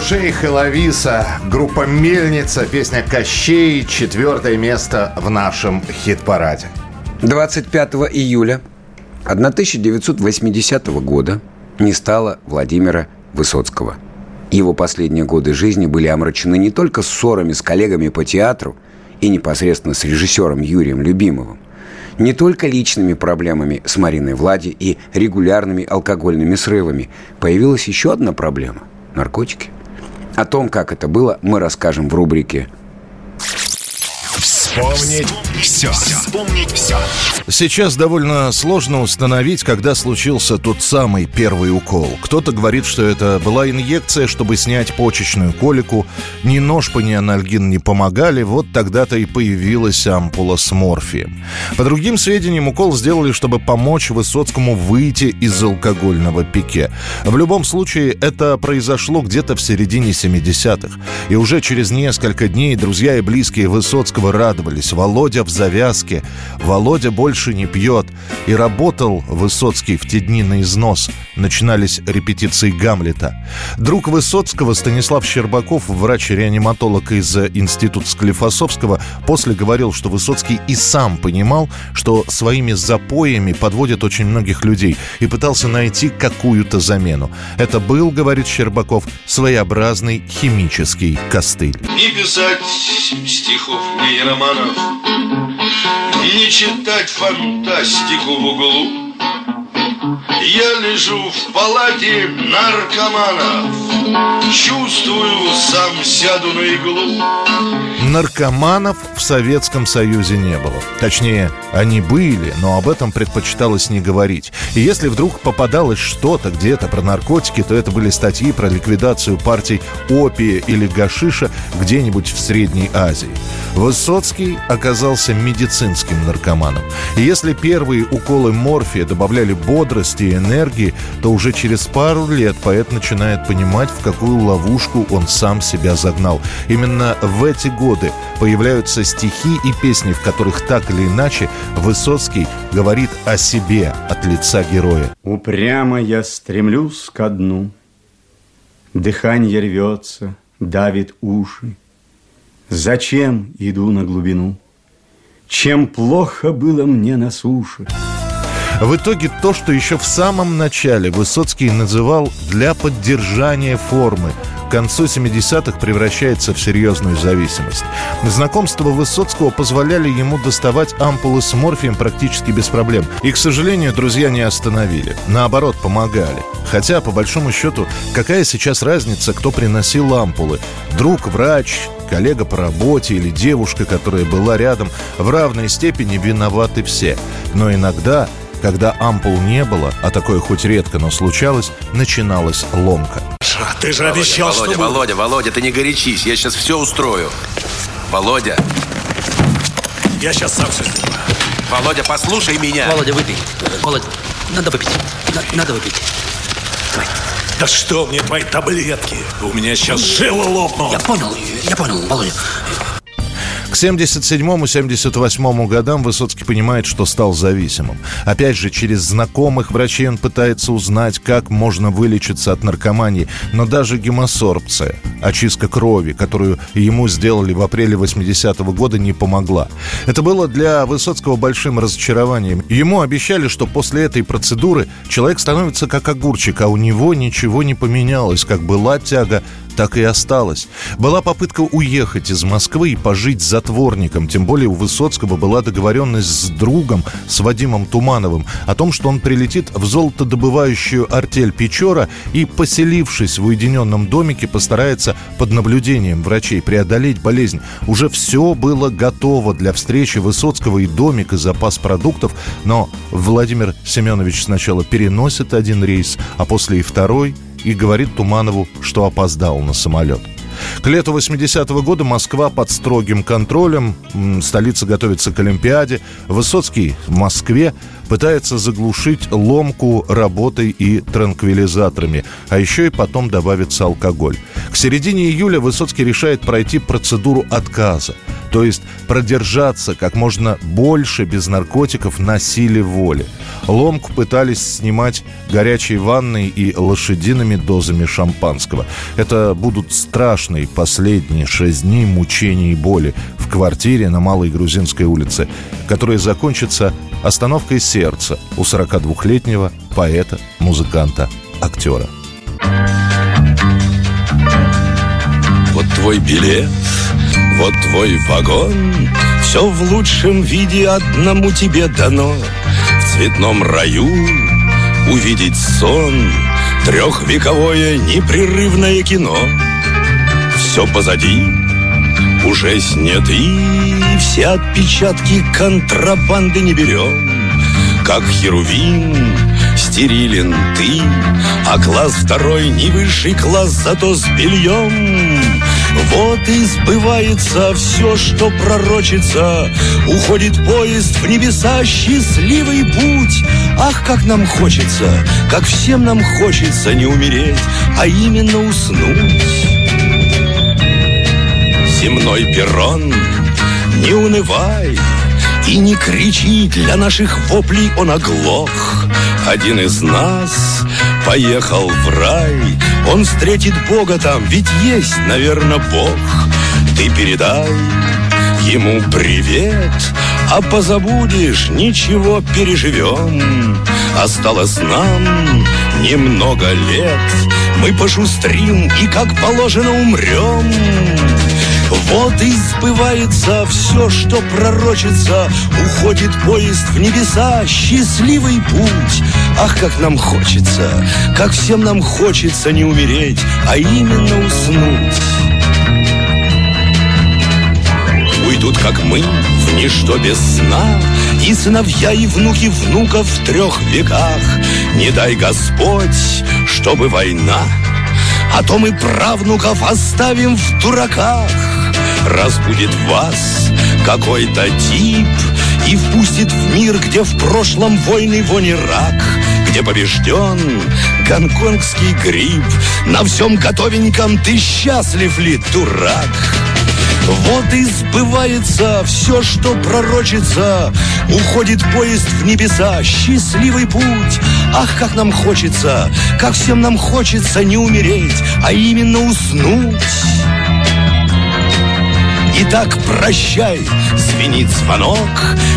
Ушейх и Лависа, группа «Мельница», песня «Кощей», четвертое место в нашем хит-параде. 25 июля 1980 года не стало Владимира Высоцкого. Его последние годы жизни были омрачены не только ссорами с коллегами по театру и непосредственно с режиссером Юрием Любимовым, не только личными проблемами с Мариной Влади и регулярными алкогольными срывами. Появилась еще одна проблема – наркотики. О том, как это было, мы расскажем в рубрике Вспомнить все. Вспомнить все. Сейчас довольно сложно установить, когда случился тот самый первый укол. Кто-то говорит, что это была инъекция, чтобы снять почечную колику. Ни ножпа, ни анальгин не помогали. Вот тогда-то и появилась ампула с морфием. По другим сведениям, укол сделали, чтобы помочь Высоцкому выйти из алкогольного пике. В любом случае, это произошло где-то в середине 70-х. И уже через несколько дней друзья и близкие Высоцкого радовались. Володя в завязке. Володя больше не пьет. И работал Высоцкий в те дни на износ. Начинались репетиции Гамлета. Друг Высоцкого Станислав Щербаков, врач-реаниматолог из Института Склифосовского, после говорил, что Высоцкий и сам понимал, что своими запоями подводит очень многих людей и пытался найти какую-то замену. Это был, говорит Щербаков, своеобразный химический костыль. Не писать стихов, ни романов Не читать фантастику в углу Я лежу в палате наркоманов Чувствую, сам сяду на иглу Наркоманов в Советском Союзе не было. Точнее, они были, но об этом предпочиталось не говорить. И если вдруг попадалось что-то где-то про наркотики, то это были статьи про ликвидацию партий опия или гашиша где-нибудь в Средней Азии. Высоцкий оказался медицинским наркоманом. И если первые уколы морфия добавляли бодрости и энергии, то уже через пару лет поэт начинает понимать, в какую ловушку он сам себя загнал. Именно в эти годы появляются стихи и песни, в которых так или иначе Высоцкий говорит о себе от лица героя. Упрямо я стремлюсь ко дну, Дыхание рвется, давит уши. Зачем иду на глубину? Чем плохо было мне на суше? В итоге то, что еще в самом начале Высоцкий называл «для поддержания формы», к концу 70-х превращается в серьезную зависимость. Знакомства Высоцкого позволяли ему доставать ампулы с морфием практически без проблем. И, к сожалению, друзья не остановили. Наоборот, помогали. Хотя, по большому счету, какая сейчас разница, кто приносил ампулы? Друг, врач, коллега по работе или девушка, которая была рядом, в равной степени виноваты все. Но иногда когда ампул не было, а такое хоть редко, но случалось, начиналась ломка. А ты же обещал, Володя, что... Володя, Володя, ты не горячись, я сейчас все устрою. Володя, Я сейчас сам все сделаю. Володя, послушай меня. Володя, выпей. Володя, надо выпить. На- надо выпить. Да что мне твои таблетки? У меня сейчас жила лопнула. Я понял, я понял, Володя. К 77-78 годам Высоцкий понимает, что стал зависимым. Опять же, через знакомых врачей он пытается узнать, как можно вылечиться от наркомании. Но даже гемосорбция, очистка крови, которую ему сделали в апреле 80-го года, не помогла. Это было для Высоцкого большим разочарованием. Ему обещали, что после этой процедуры человек становится как огурчик, а у него ничего не поменялось. Как была тяга, так и осталось. Была попытка уехать из Москвы и пожить затворником. Тем более у Высоцкого была договоренность с другом, с Вадимом Тумановым, о том, что он прилетит в золотодобывающую артель Печора и, поселившись в уединенном домике, постарается под наблюдением врачей преодолеть болезнь. Уже все было готово для встречи Высоцкого и домик, и запас продуктов, но Владимир Семенович сначала переносит один рейс, а после и второй – и говорит Туманову, что опоздал на самолет. К лету 80-го года Москва под строгим контролем, столица готовится к Олимпиаде. Высоцкий в Москве пытается заглушить ломку работой и транквилизаторами, а еще и потом добавится алкоголь. К середине июля Высоцкий решает пройти процедуру отказа, то есть продержаться как можно больше без наркотиков на силе воли. Ломку пытались снимать горячей ванной и лошадиными дозами шампанского. Это будут страшные последние шесть дней мучений и боли в квартире на Малой Грузинской улице, которые закончатся остановкой сердца у 42-летнего поэта, музыканта, актера. Вот твой билет, вот твой вагон Все в лучшем виде одному тебе дано В цветном раю увидеть сон Трехвековое непрерывное кино Все позади, уже сняты Все отпечатки контрабанды не берем. Как херувим стерилен ты А класс второй не высший класс, зато с бельем. Вот и сбывается все, что пророчится. Уходит поезд в небеса, счастливый путь. Ах, как нам хочется, как всем нам хочется не умереть А именно уснуть Земной перрон, не унывай и не кричи, для наших воплей он оглох. Один из нас поехал в рай Он встретит Бога там, ведь есть, наверное, Бог. Ты передай ему привет А позабудешь, ничего переживем. Осталось нам немного лет Мы пошустрим и как положено умрем вот и сбывается все, что пророчится. Уходит поезд в небеса, счастливый путь. Ах, как нам хочется, как всем нам хочется не умереть А именно уснуть. Уйдут, как мы, в ничто без сна. И сыновья, и внуки внуков в трех веках. Не дай Господь, чтобы война. А то мы правнуков оставим в дураках Разбудит вас какой-то тип И впустит в мир, где в прошлом войны вони рак Где побежден гонконгский грипп На всем готовеньком ты счастлив ли, дурак? Вот и сбывается все, что пророчится Уходит поезд в небеса, счастливый путь. Ах, как нам хочется, как всем нам хочется не умереть, а именно уснуть. Итак, прощай, звенит звонок.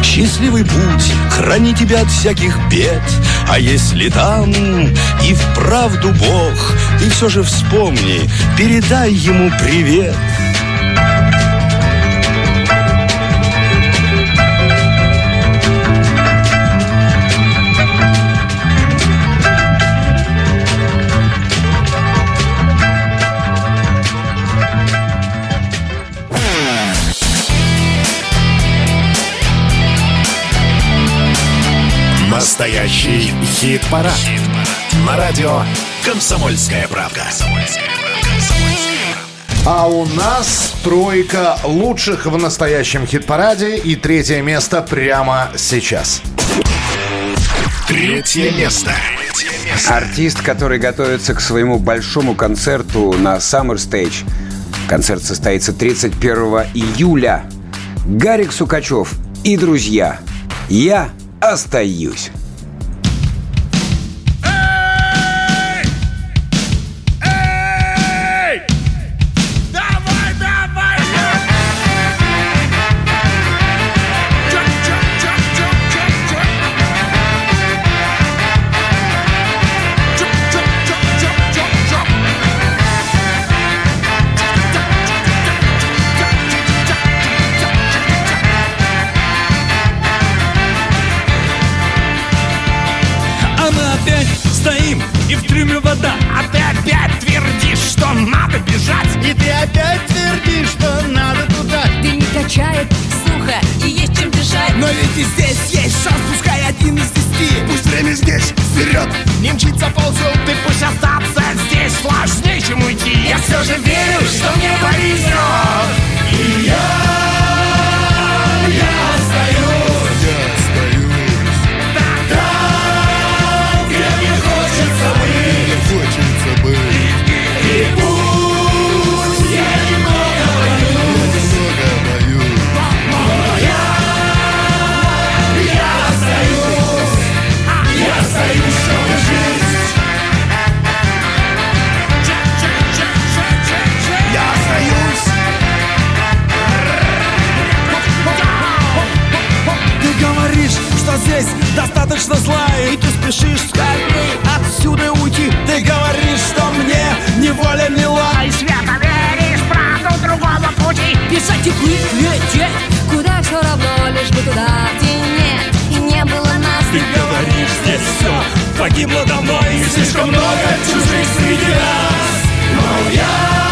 Счастливый путь, храни тебя от всяких бед. А если там и вправду Бог Ты все же вспомни, передай ему привет Настоящий хит-парад. На радио «Комсомольская правда». А у нас тройка лучших в настоящем хит-параде и третье место прямо сейчас. Третье место. Артист, который готовится к своему большому концерту на Summer Stage. Концерт состоится 31 июля. Гарик Сукачев и друзья. Я остаюсь. Ты опять твердишь, что надо туда. Ты не качает, сухо и есть чем дышать. Но ведь и здесь есть шанс, пускай один из десяти. Пусть время здесь, вперед, не мчится ползет Ты пусть остаться здесь. Сложнее, чем уйти. Я все же верю, что мне повезет достаточно зла И ты спешишь скорей отсюда уйти. Ты говоришь, что мне неволя мила. И свято веришь правду другого пути. Бежать и плыть, лететь Куда все равно, лишь бы туда, где нет И не было нас. Ты говоришь, здесь все погибло давно И слишком много чужих среди нас. Но я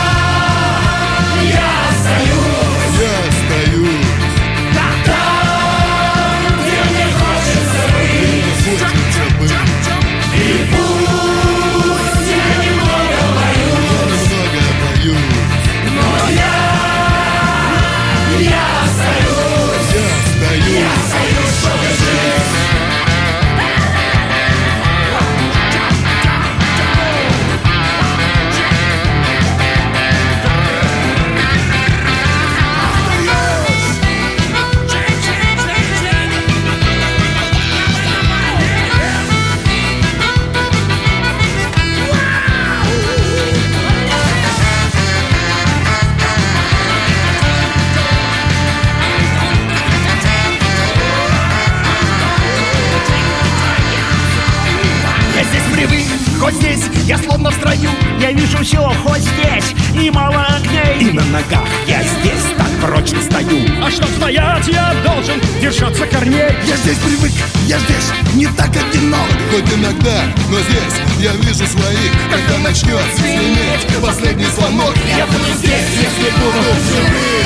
строю. Я вижу все, хоть здесь и мало огней. И на ногах я здесь так прочно стою. А чтоб стоять, я должен держаться корней. Я здесь привык, я здесь не так одинок. Хоть иногда, но здесь я вижу своих. Когда начнет звенеть последний звонок Я буду здесь, если буду живым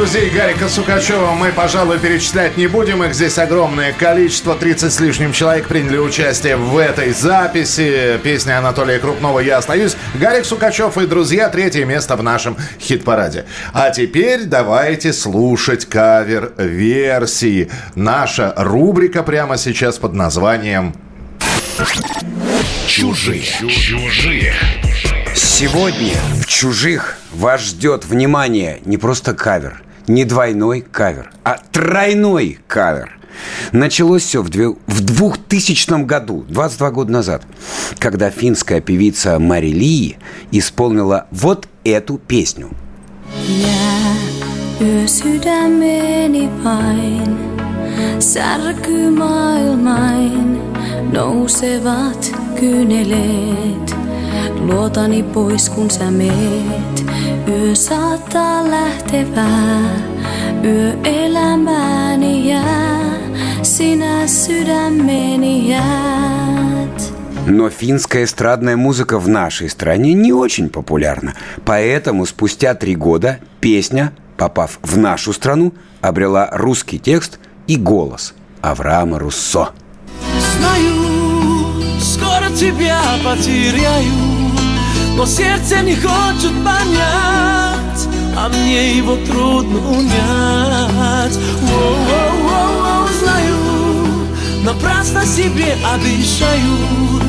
друзей Гарика Сукачева мы, пожалуй, перечислять не будем. Их здесь огромное количество. 30 с лишним человек приняли участие в этой записи. Песня Анатолия Крупного «Я остаюсь». Гарик Сукачев и друзья. Третье место в нашем хит-параде. А теперь давайте слушать кавер-версии. Наша рубрика прямо сейчас под названием Чужие. Чужие. Сегодня в «Чужих» вас ждет, внимание, не просто кавер, не двойной кавер, а тройной кавер. Началось все в, две- в 2000 году, 22 года назад, когда финская певица Мари Ли исполнила вот эту песню. Yö sydämeni vain, särky maailmain, yö saattaa lähtevää, yö elämääni jää, sinä sydämeni jäät. Но финская эстрадная музыка в нашей стране не очень популярна. Поэтому спустя три года песня, попав в нашу страну, обрела русский текст и голос Авраама Руссо. Знаю, скоро тебя потеряю Но сердце не хочет понять А мне его трудно унять Воу-воу-воу-воу, Знаю, напрасно себе обещаю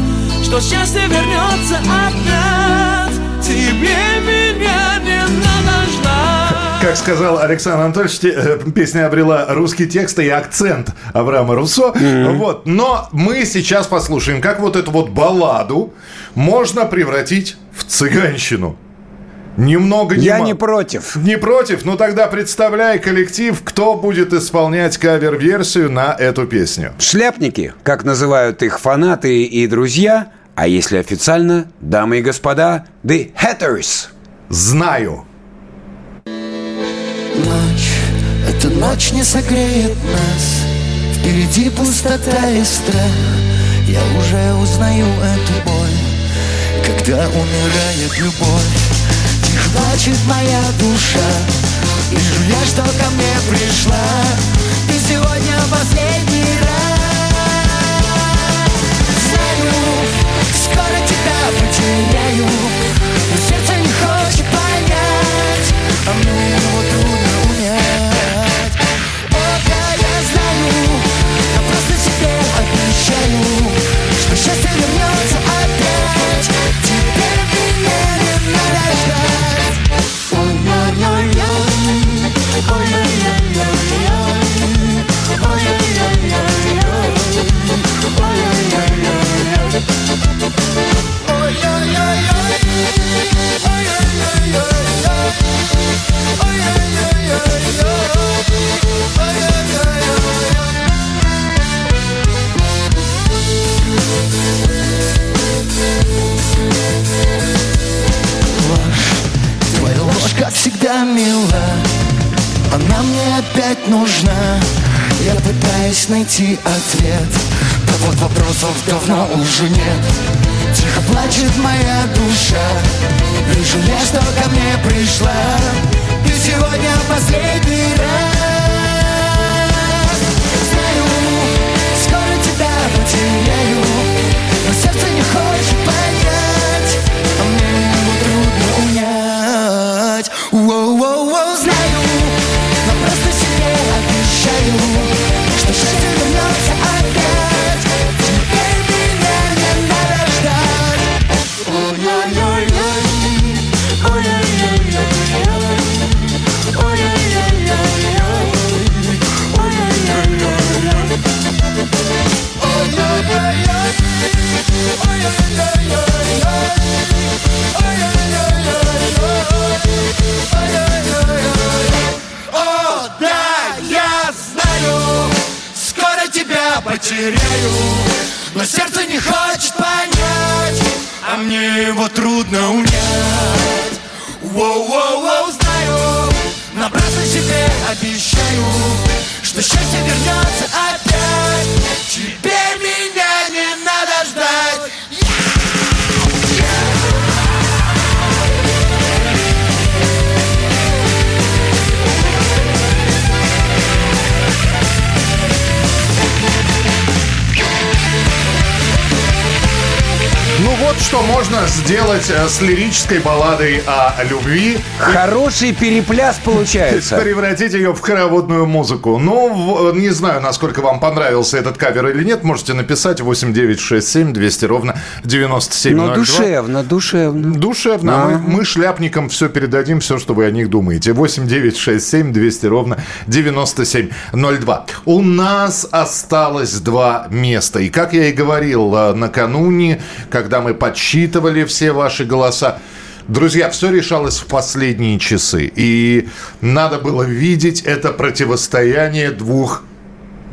Что счастье вернется опять Тебе меня не надо ждать Как сказал Александр Анатольевич, э, песня обрела русский текст и акцент Авраама Руссо. Вот. Но мы сейчас послушаем, как вот эту вот балладу можно превратить в цыганщину. Немного Я не против. Не против? Ну тогда представляй коллектив, кто будет исполнять кавер-версию на эту песню. Шляпники, как называют их фанаты и друзья, а если официально, дамы и господа, The Hatters. Знаю. Ночь, эта ночь не согреет нас Впереди пустота и страх Я уже узнаю эту боль Когда умирает любовь Тихо плачет моя душа Вижу я, что ко мне пришла. Ты сегодня последний раз. Знаю, скоро тебя потеряю Но сердце не хочет понять А мне его трудно унять. О, да, я знаю Я просто себе обещаю всегда, мила Она мне опять нужна. Я пытаюсь найти ответ Да вот вопросов давно уже нет. Тихо плачет моя душа Вижу я, что ко мне пришла сегодня последний раз. Знаю, скоро тебя потеряю Но сердце не хочет понять потеряю, но сердце не хочет понять, а мне его трудно унять. Воу-воу-воу, знаю, напрасно себе обещаю, что счастье вернется что можно сделать э, с лирической балладой о любви. Хороший перепляс получается. Превратить ее в хороводную музыку. Ну, в- не знаю, насколько вам понравился этот кавер или нет. Можете написать 8967 200 ровно 9702. Но душевно, душевно. Душевно. Мы, Ага. мы шляпникам все передадим, все, что вы о них думаете. 8967 200 ровно 9702. У нас осталось два места. И как я и говорил э, накануне, когда мы подсчитывали все ваши голоса, Друзья, все решалось в последние часы. И надо было видеть это противостояние двух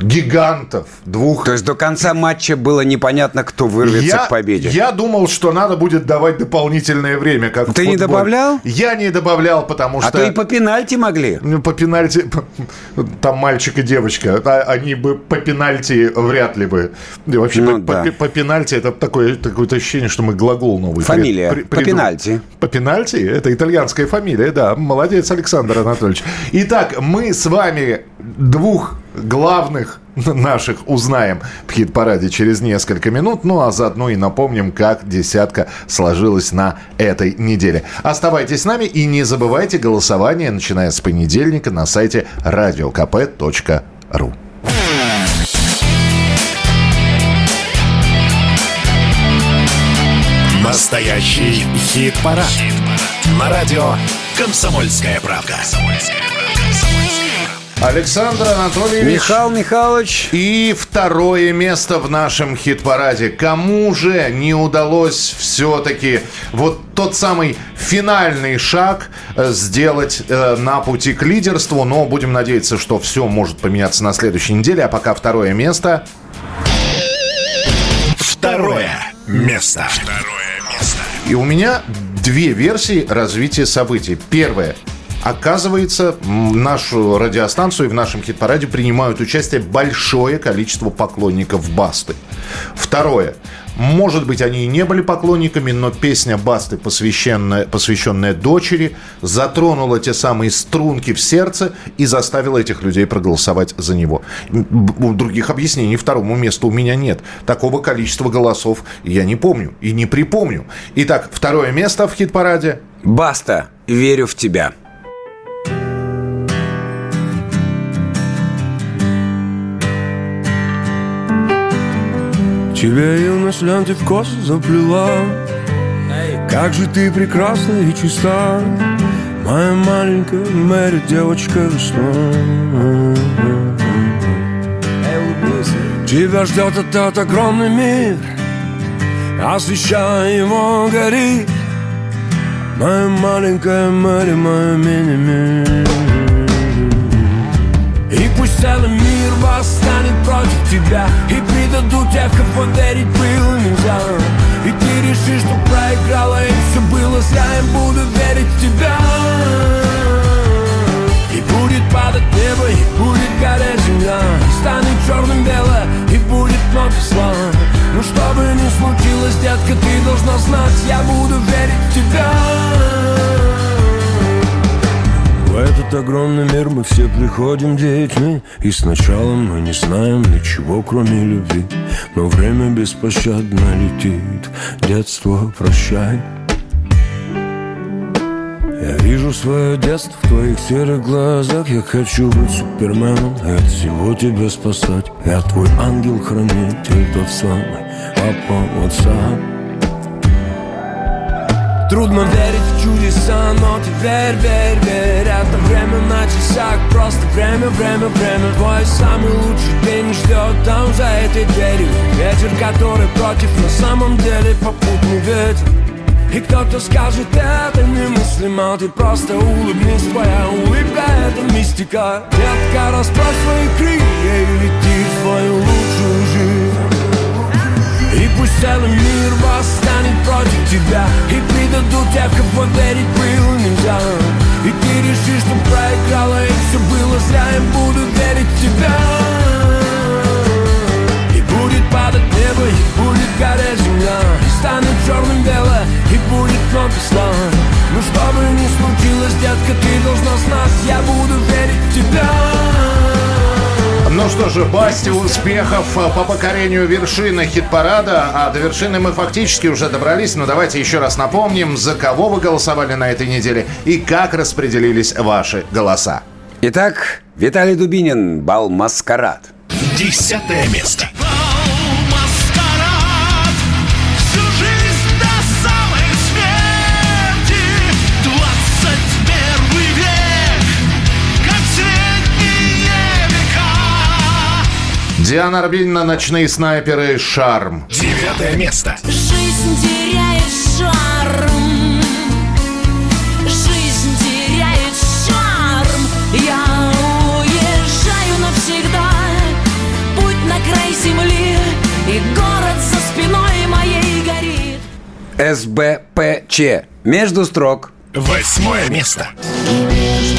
гигантов, двух... То есть до конца матча было непонятно, кто вырвется Я, к победе. я думал, что надо будет давать дополнительное время, как Ты не добавлял? Я не добавлял, потому А что... то и по пенальти могли. Ну, по пенальти... [laughs] Там мальчик и девочка. а Они бы по пенальти вряд ли бы... Вообще, Ну, по, да. по- по пенальти это такое, такое ощущение, что мы глагол новый. Фамилия. при- По придумали. пенальти. По пенальти? Это итальянская фамилия, да. Молодец, Александр Анатольевич. Итак, мы с вами двух главных [laughs] наших узнаем в хит-параде через несколько минут. Ну, а заодно и напомним, как десятка сложилась на этой неделе. Оставайтесь с нами и не забывайте голосование, начиная с понедельника на сайте radiokp.ru. Настоящий хит-парад. На радио «Комсомольская правда». Александр Анатольевич. Михаил Михайлович. И второе место в нашем хит-параде. Кому же не удалось все-таки вот тот самый финальный шаг э, сделать э, на пути к лидерству? Но будем надеяться, что все может поменяться на следующей неделе. А пока второе место. Второе место. И у меня две версии развития событий. Первая. Оказывается, нашу радиостанцию и в нашем хит-параде принимают участие большое количество поклонников Басты. Второе. Может быть, они и не были поклонниками, но песня Басты, посвященная, посвященная дочери, затронула те самые струнки в сердце и заставила этих людей проголосовать за него. Других объяснений второму месту у меня нет. Такого количества голосов я не помню и не припомню. Итак, второе место в хит-параде. Баста, верю в тебя. Тебя юность ленты в косы заплела. Как же ты прекрасна и чиста Моя маленькая Мэри, девочка весна Тебя ждет этот огромный мир Освещая его горит. Моя маленькая Мэри, моя мини-мир. И пусть целый мир восстанет против тебя. И предадут тех, кого верить было нельзя. И ты решишь, что проиграла и все было зря. Я буду верить в тебя. И будет падать небо, и будет гореть земля. И станет черным бело, и будет много зла. Но что бы ни случилось, детка, ты должна знать Я буду верить в тебя этот огромный мир мы все приходим детьми. И сначала мы не знаем ничего, кроме любви. Но время беспощадно летит. Детство, прощай. Я вижу свое детство в твоих серых глазах. Я хочу быть суперменом. И от всего тебя спасать. Я твой ангел-хранитель, тот самый папа WhatsApp Трудно верить чудеса, но ты верь, верь, верь Это время на часах, просто время, время, время. Твой самый лучший день ждет там за этой дверью. Ветер, который против, на самом деле попутный ветер. И кто-то скажет, это немыслимо Ты просто улыбнись, твоя улыбка это мистика. Детка, расправь свои крылья и лети в жизнь и пусть целый мир восстанет против тебя. И предадут тех, кого верить было нельзя. И ты решишь, что проиграла и все было зря Я буду верить в тебя. И будет падать небо, и будет гореть земля. И станет черным бело, и будет много зла. Но что бы ни случилось, детка, ты должна знать Я буду верить в тебя Ну что же, Басти успехов э, по покорению вершины хит-парада. А до вершины мы фактически уже добрались. Но давайте еще раз напомним, за кого вы голосовали на этой неделе и как распределились ваши голоса. Итак, Виталий Дубинин, бал «Маскарад». Десятое место. Диана Арбенина, «Ночные снайперы», «Шарм». Девятое место. Жизнь теряет шарм Жизнь теряет шарм Я уезжаю навсегда Путь на край земли И город за спиной моей горит СБПЧ. Между строк. Восьмое место. Между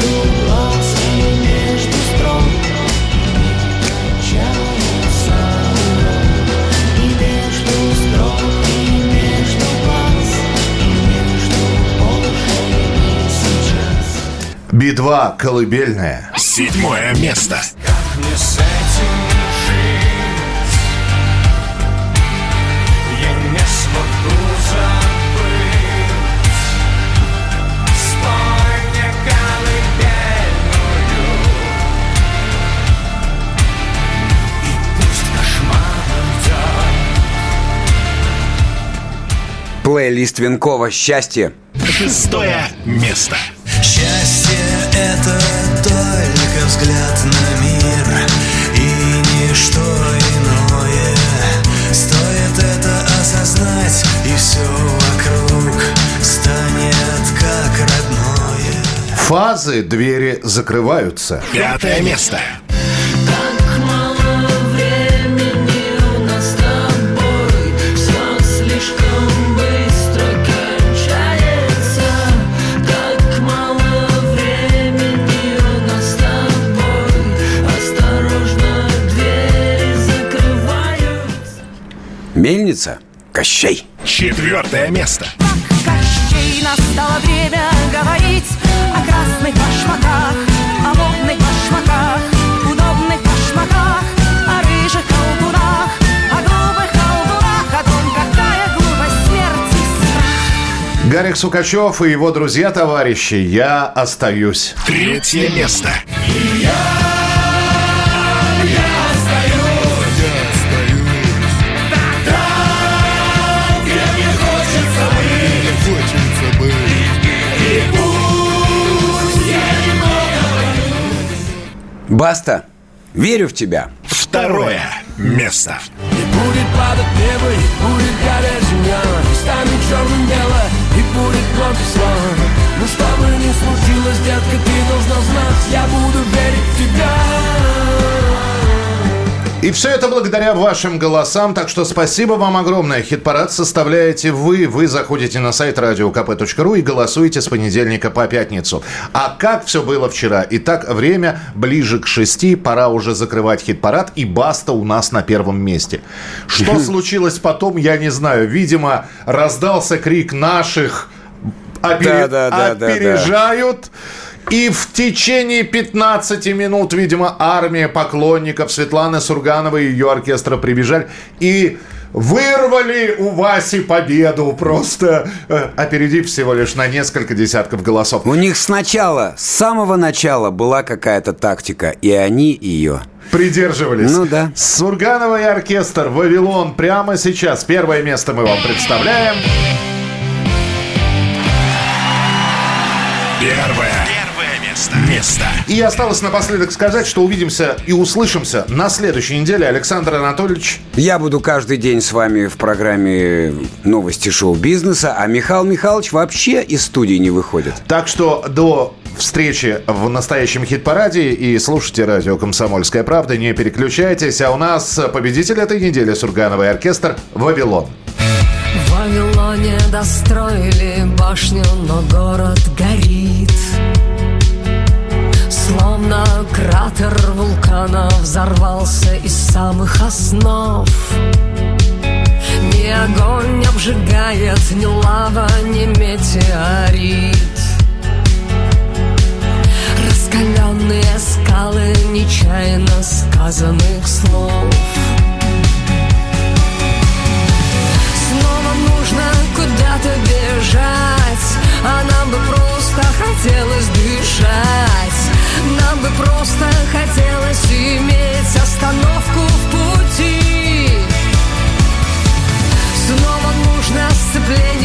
Би-2, «Колыбельная». Седьмое место. Мне с этим жить Я не смогу забыть Спой мне колыбельную И пусть кошмар уйдет Плейлист Венкова «Счастье». Шестое место. Счастье — это только взгляд на мир И ничто иное Стоит это осознать И все вокруг станет как родное Фазы, двери закрываются. Пятое место. Мельница. Кощей. Четвертое место. Кощей настало время говорить о красных башмаках, о модных башмаках, удобных башмаках, о рыжих колдунах, о глупых колдунах, о том, какая глупость смерти страх. Гарик Сукачев и его друзья-товарищи «Я остаюсь». Третье место. Баста. Верю в тебя. Второе место. Будет падать небо, и будет гореть земля И станет черным дело, и будет много слава Но что бы ни случилось, детка, ты должна знать Я буду верить в тебя И все это благодаря вашим голосам, так что спасибо вам огромное. Хит-парад составляете вы. Вы заходите на сайт radiokp.ru и голосуете с понедельника по пятницу. А как все было вчера? Итак, время ближе к шести, пора уже закрывать хит-парад, и Баста у нас на первом месте. Что случилось потом, я не знаю. Видимо, раздался крик наших опере- Да-да-да-да-да. опережают. И в течение 15 минут, видимо, армия поклонников Светланы Сургановой и ее оркестра прибежали и вырвали у Васи победу, просто э, опередив всего лишь на несколько десятков голосов. У них сначала, с самого начала была какая-то тактика, и они ее... Придерживались. Ну да. Сурганова и оркестр «Вавилон» прямо сейчас. Первое место мы вам представляем. Первое. Место. Место. И осталось напоследок сказать, что увидимся и услышимся на следующей неделе. Александр Анатольевич. Я буду каждый день с вами в программе новости шоу-бизнеса, а Михаил Михайлович вообще из студии не выходит. Так что до встречи в настоящем хит-параде и слушайте радио «Комсомольская правда». Не переключайтесь. А у нас победитель этой недели Сургановый оркестр «Вавилон». В Вавилоне достроили башню, но город горит Кратер вулкана взорвался из самых основ. Ни огонь не обжигает, ни лава, ни метеорит. Раскаленные скалы нечаянно сказанных слов. Снова нужно куда-то бежать, а нам бы просто хотелось дышать. Нам бы просто хотелось иметь остановку в пути. Снова нужно сцепление.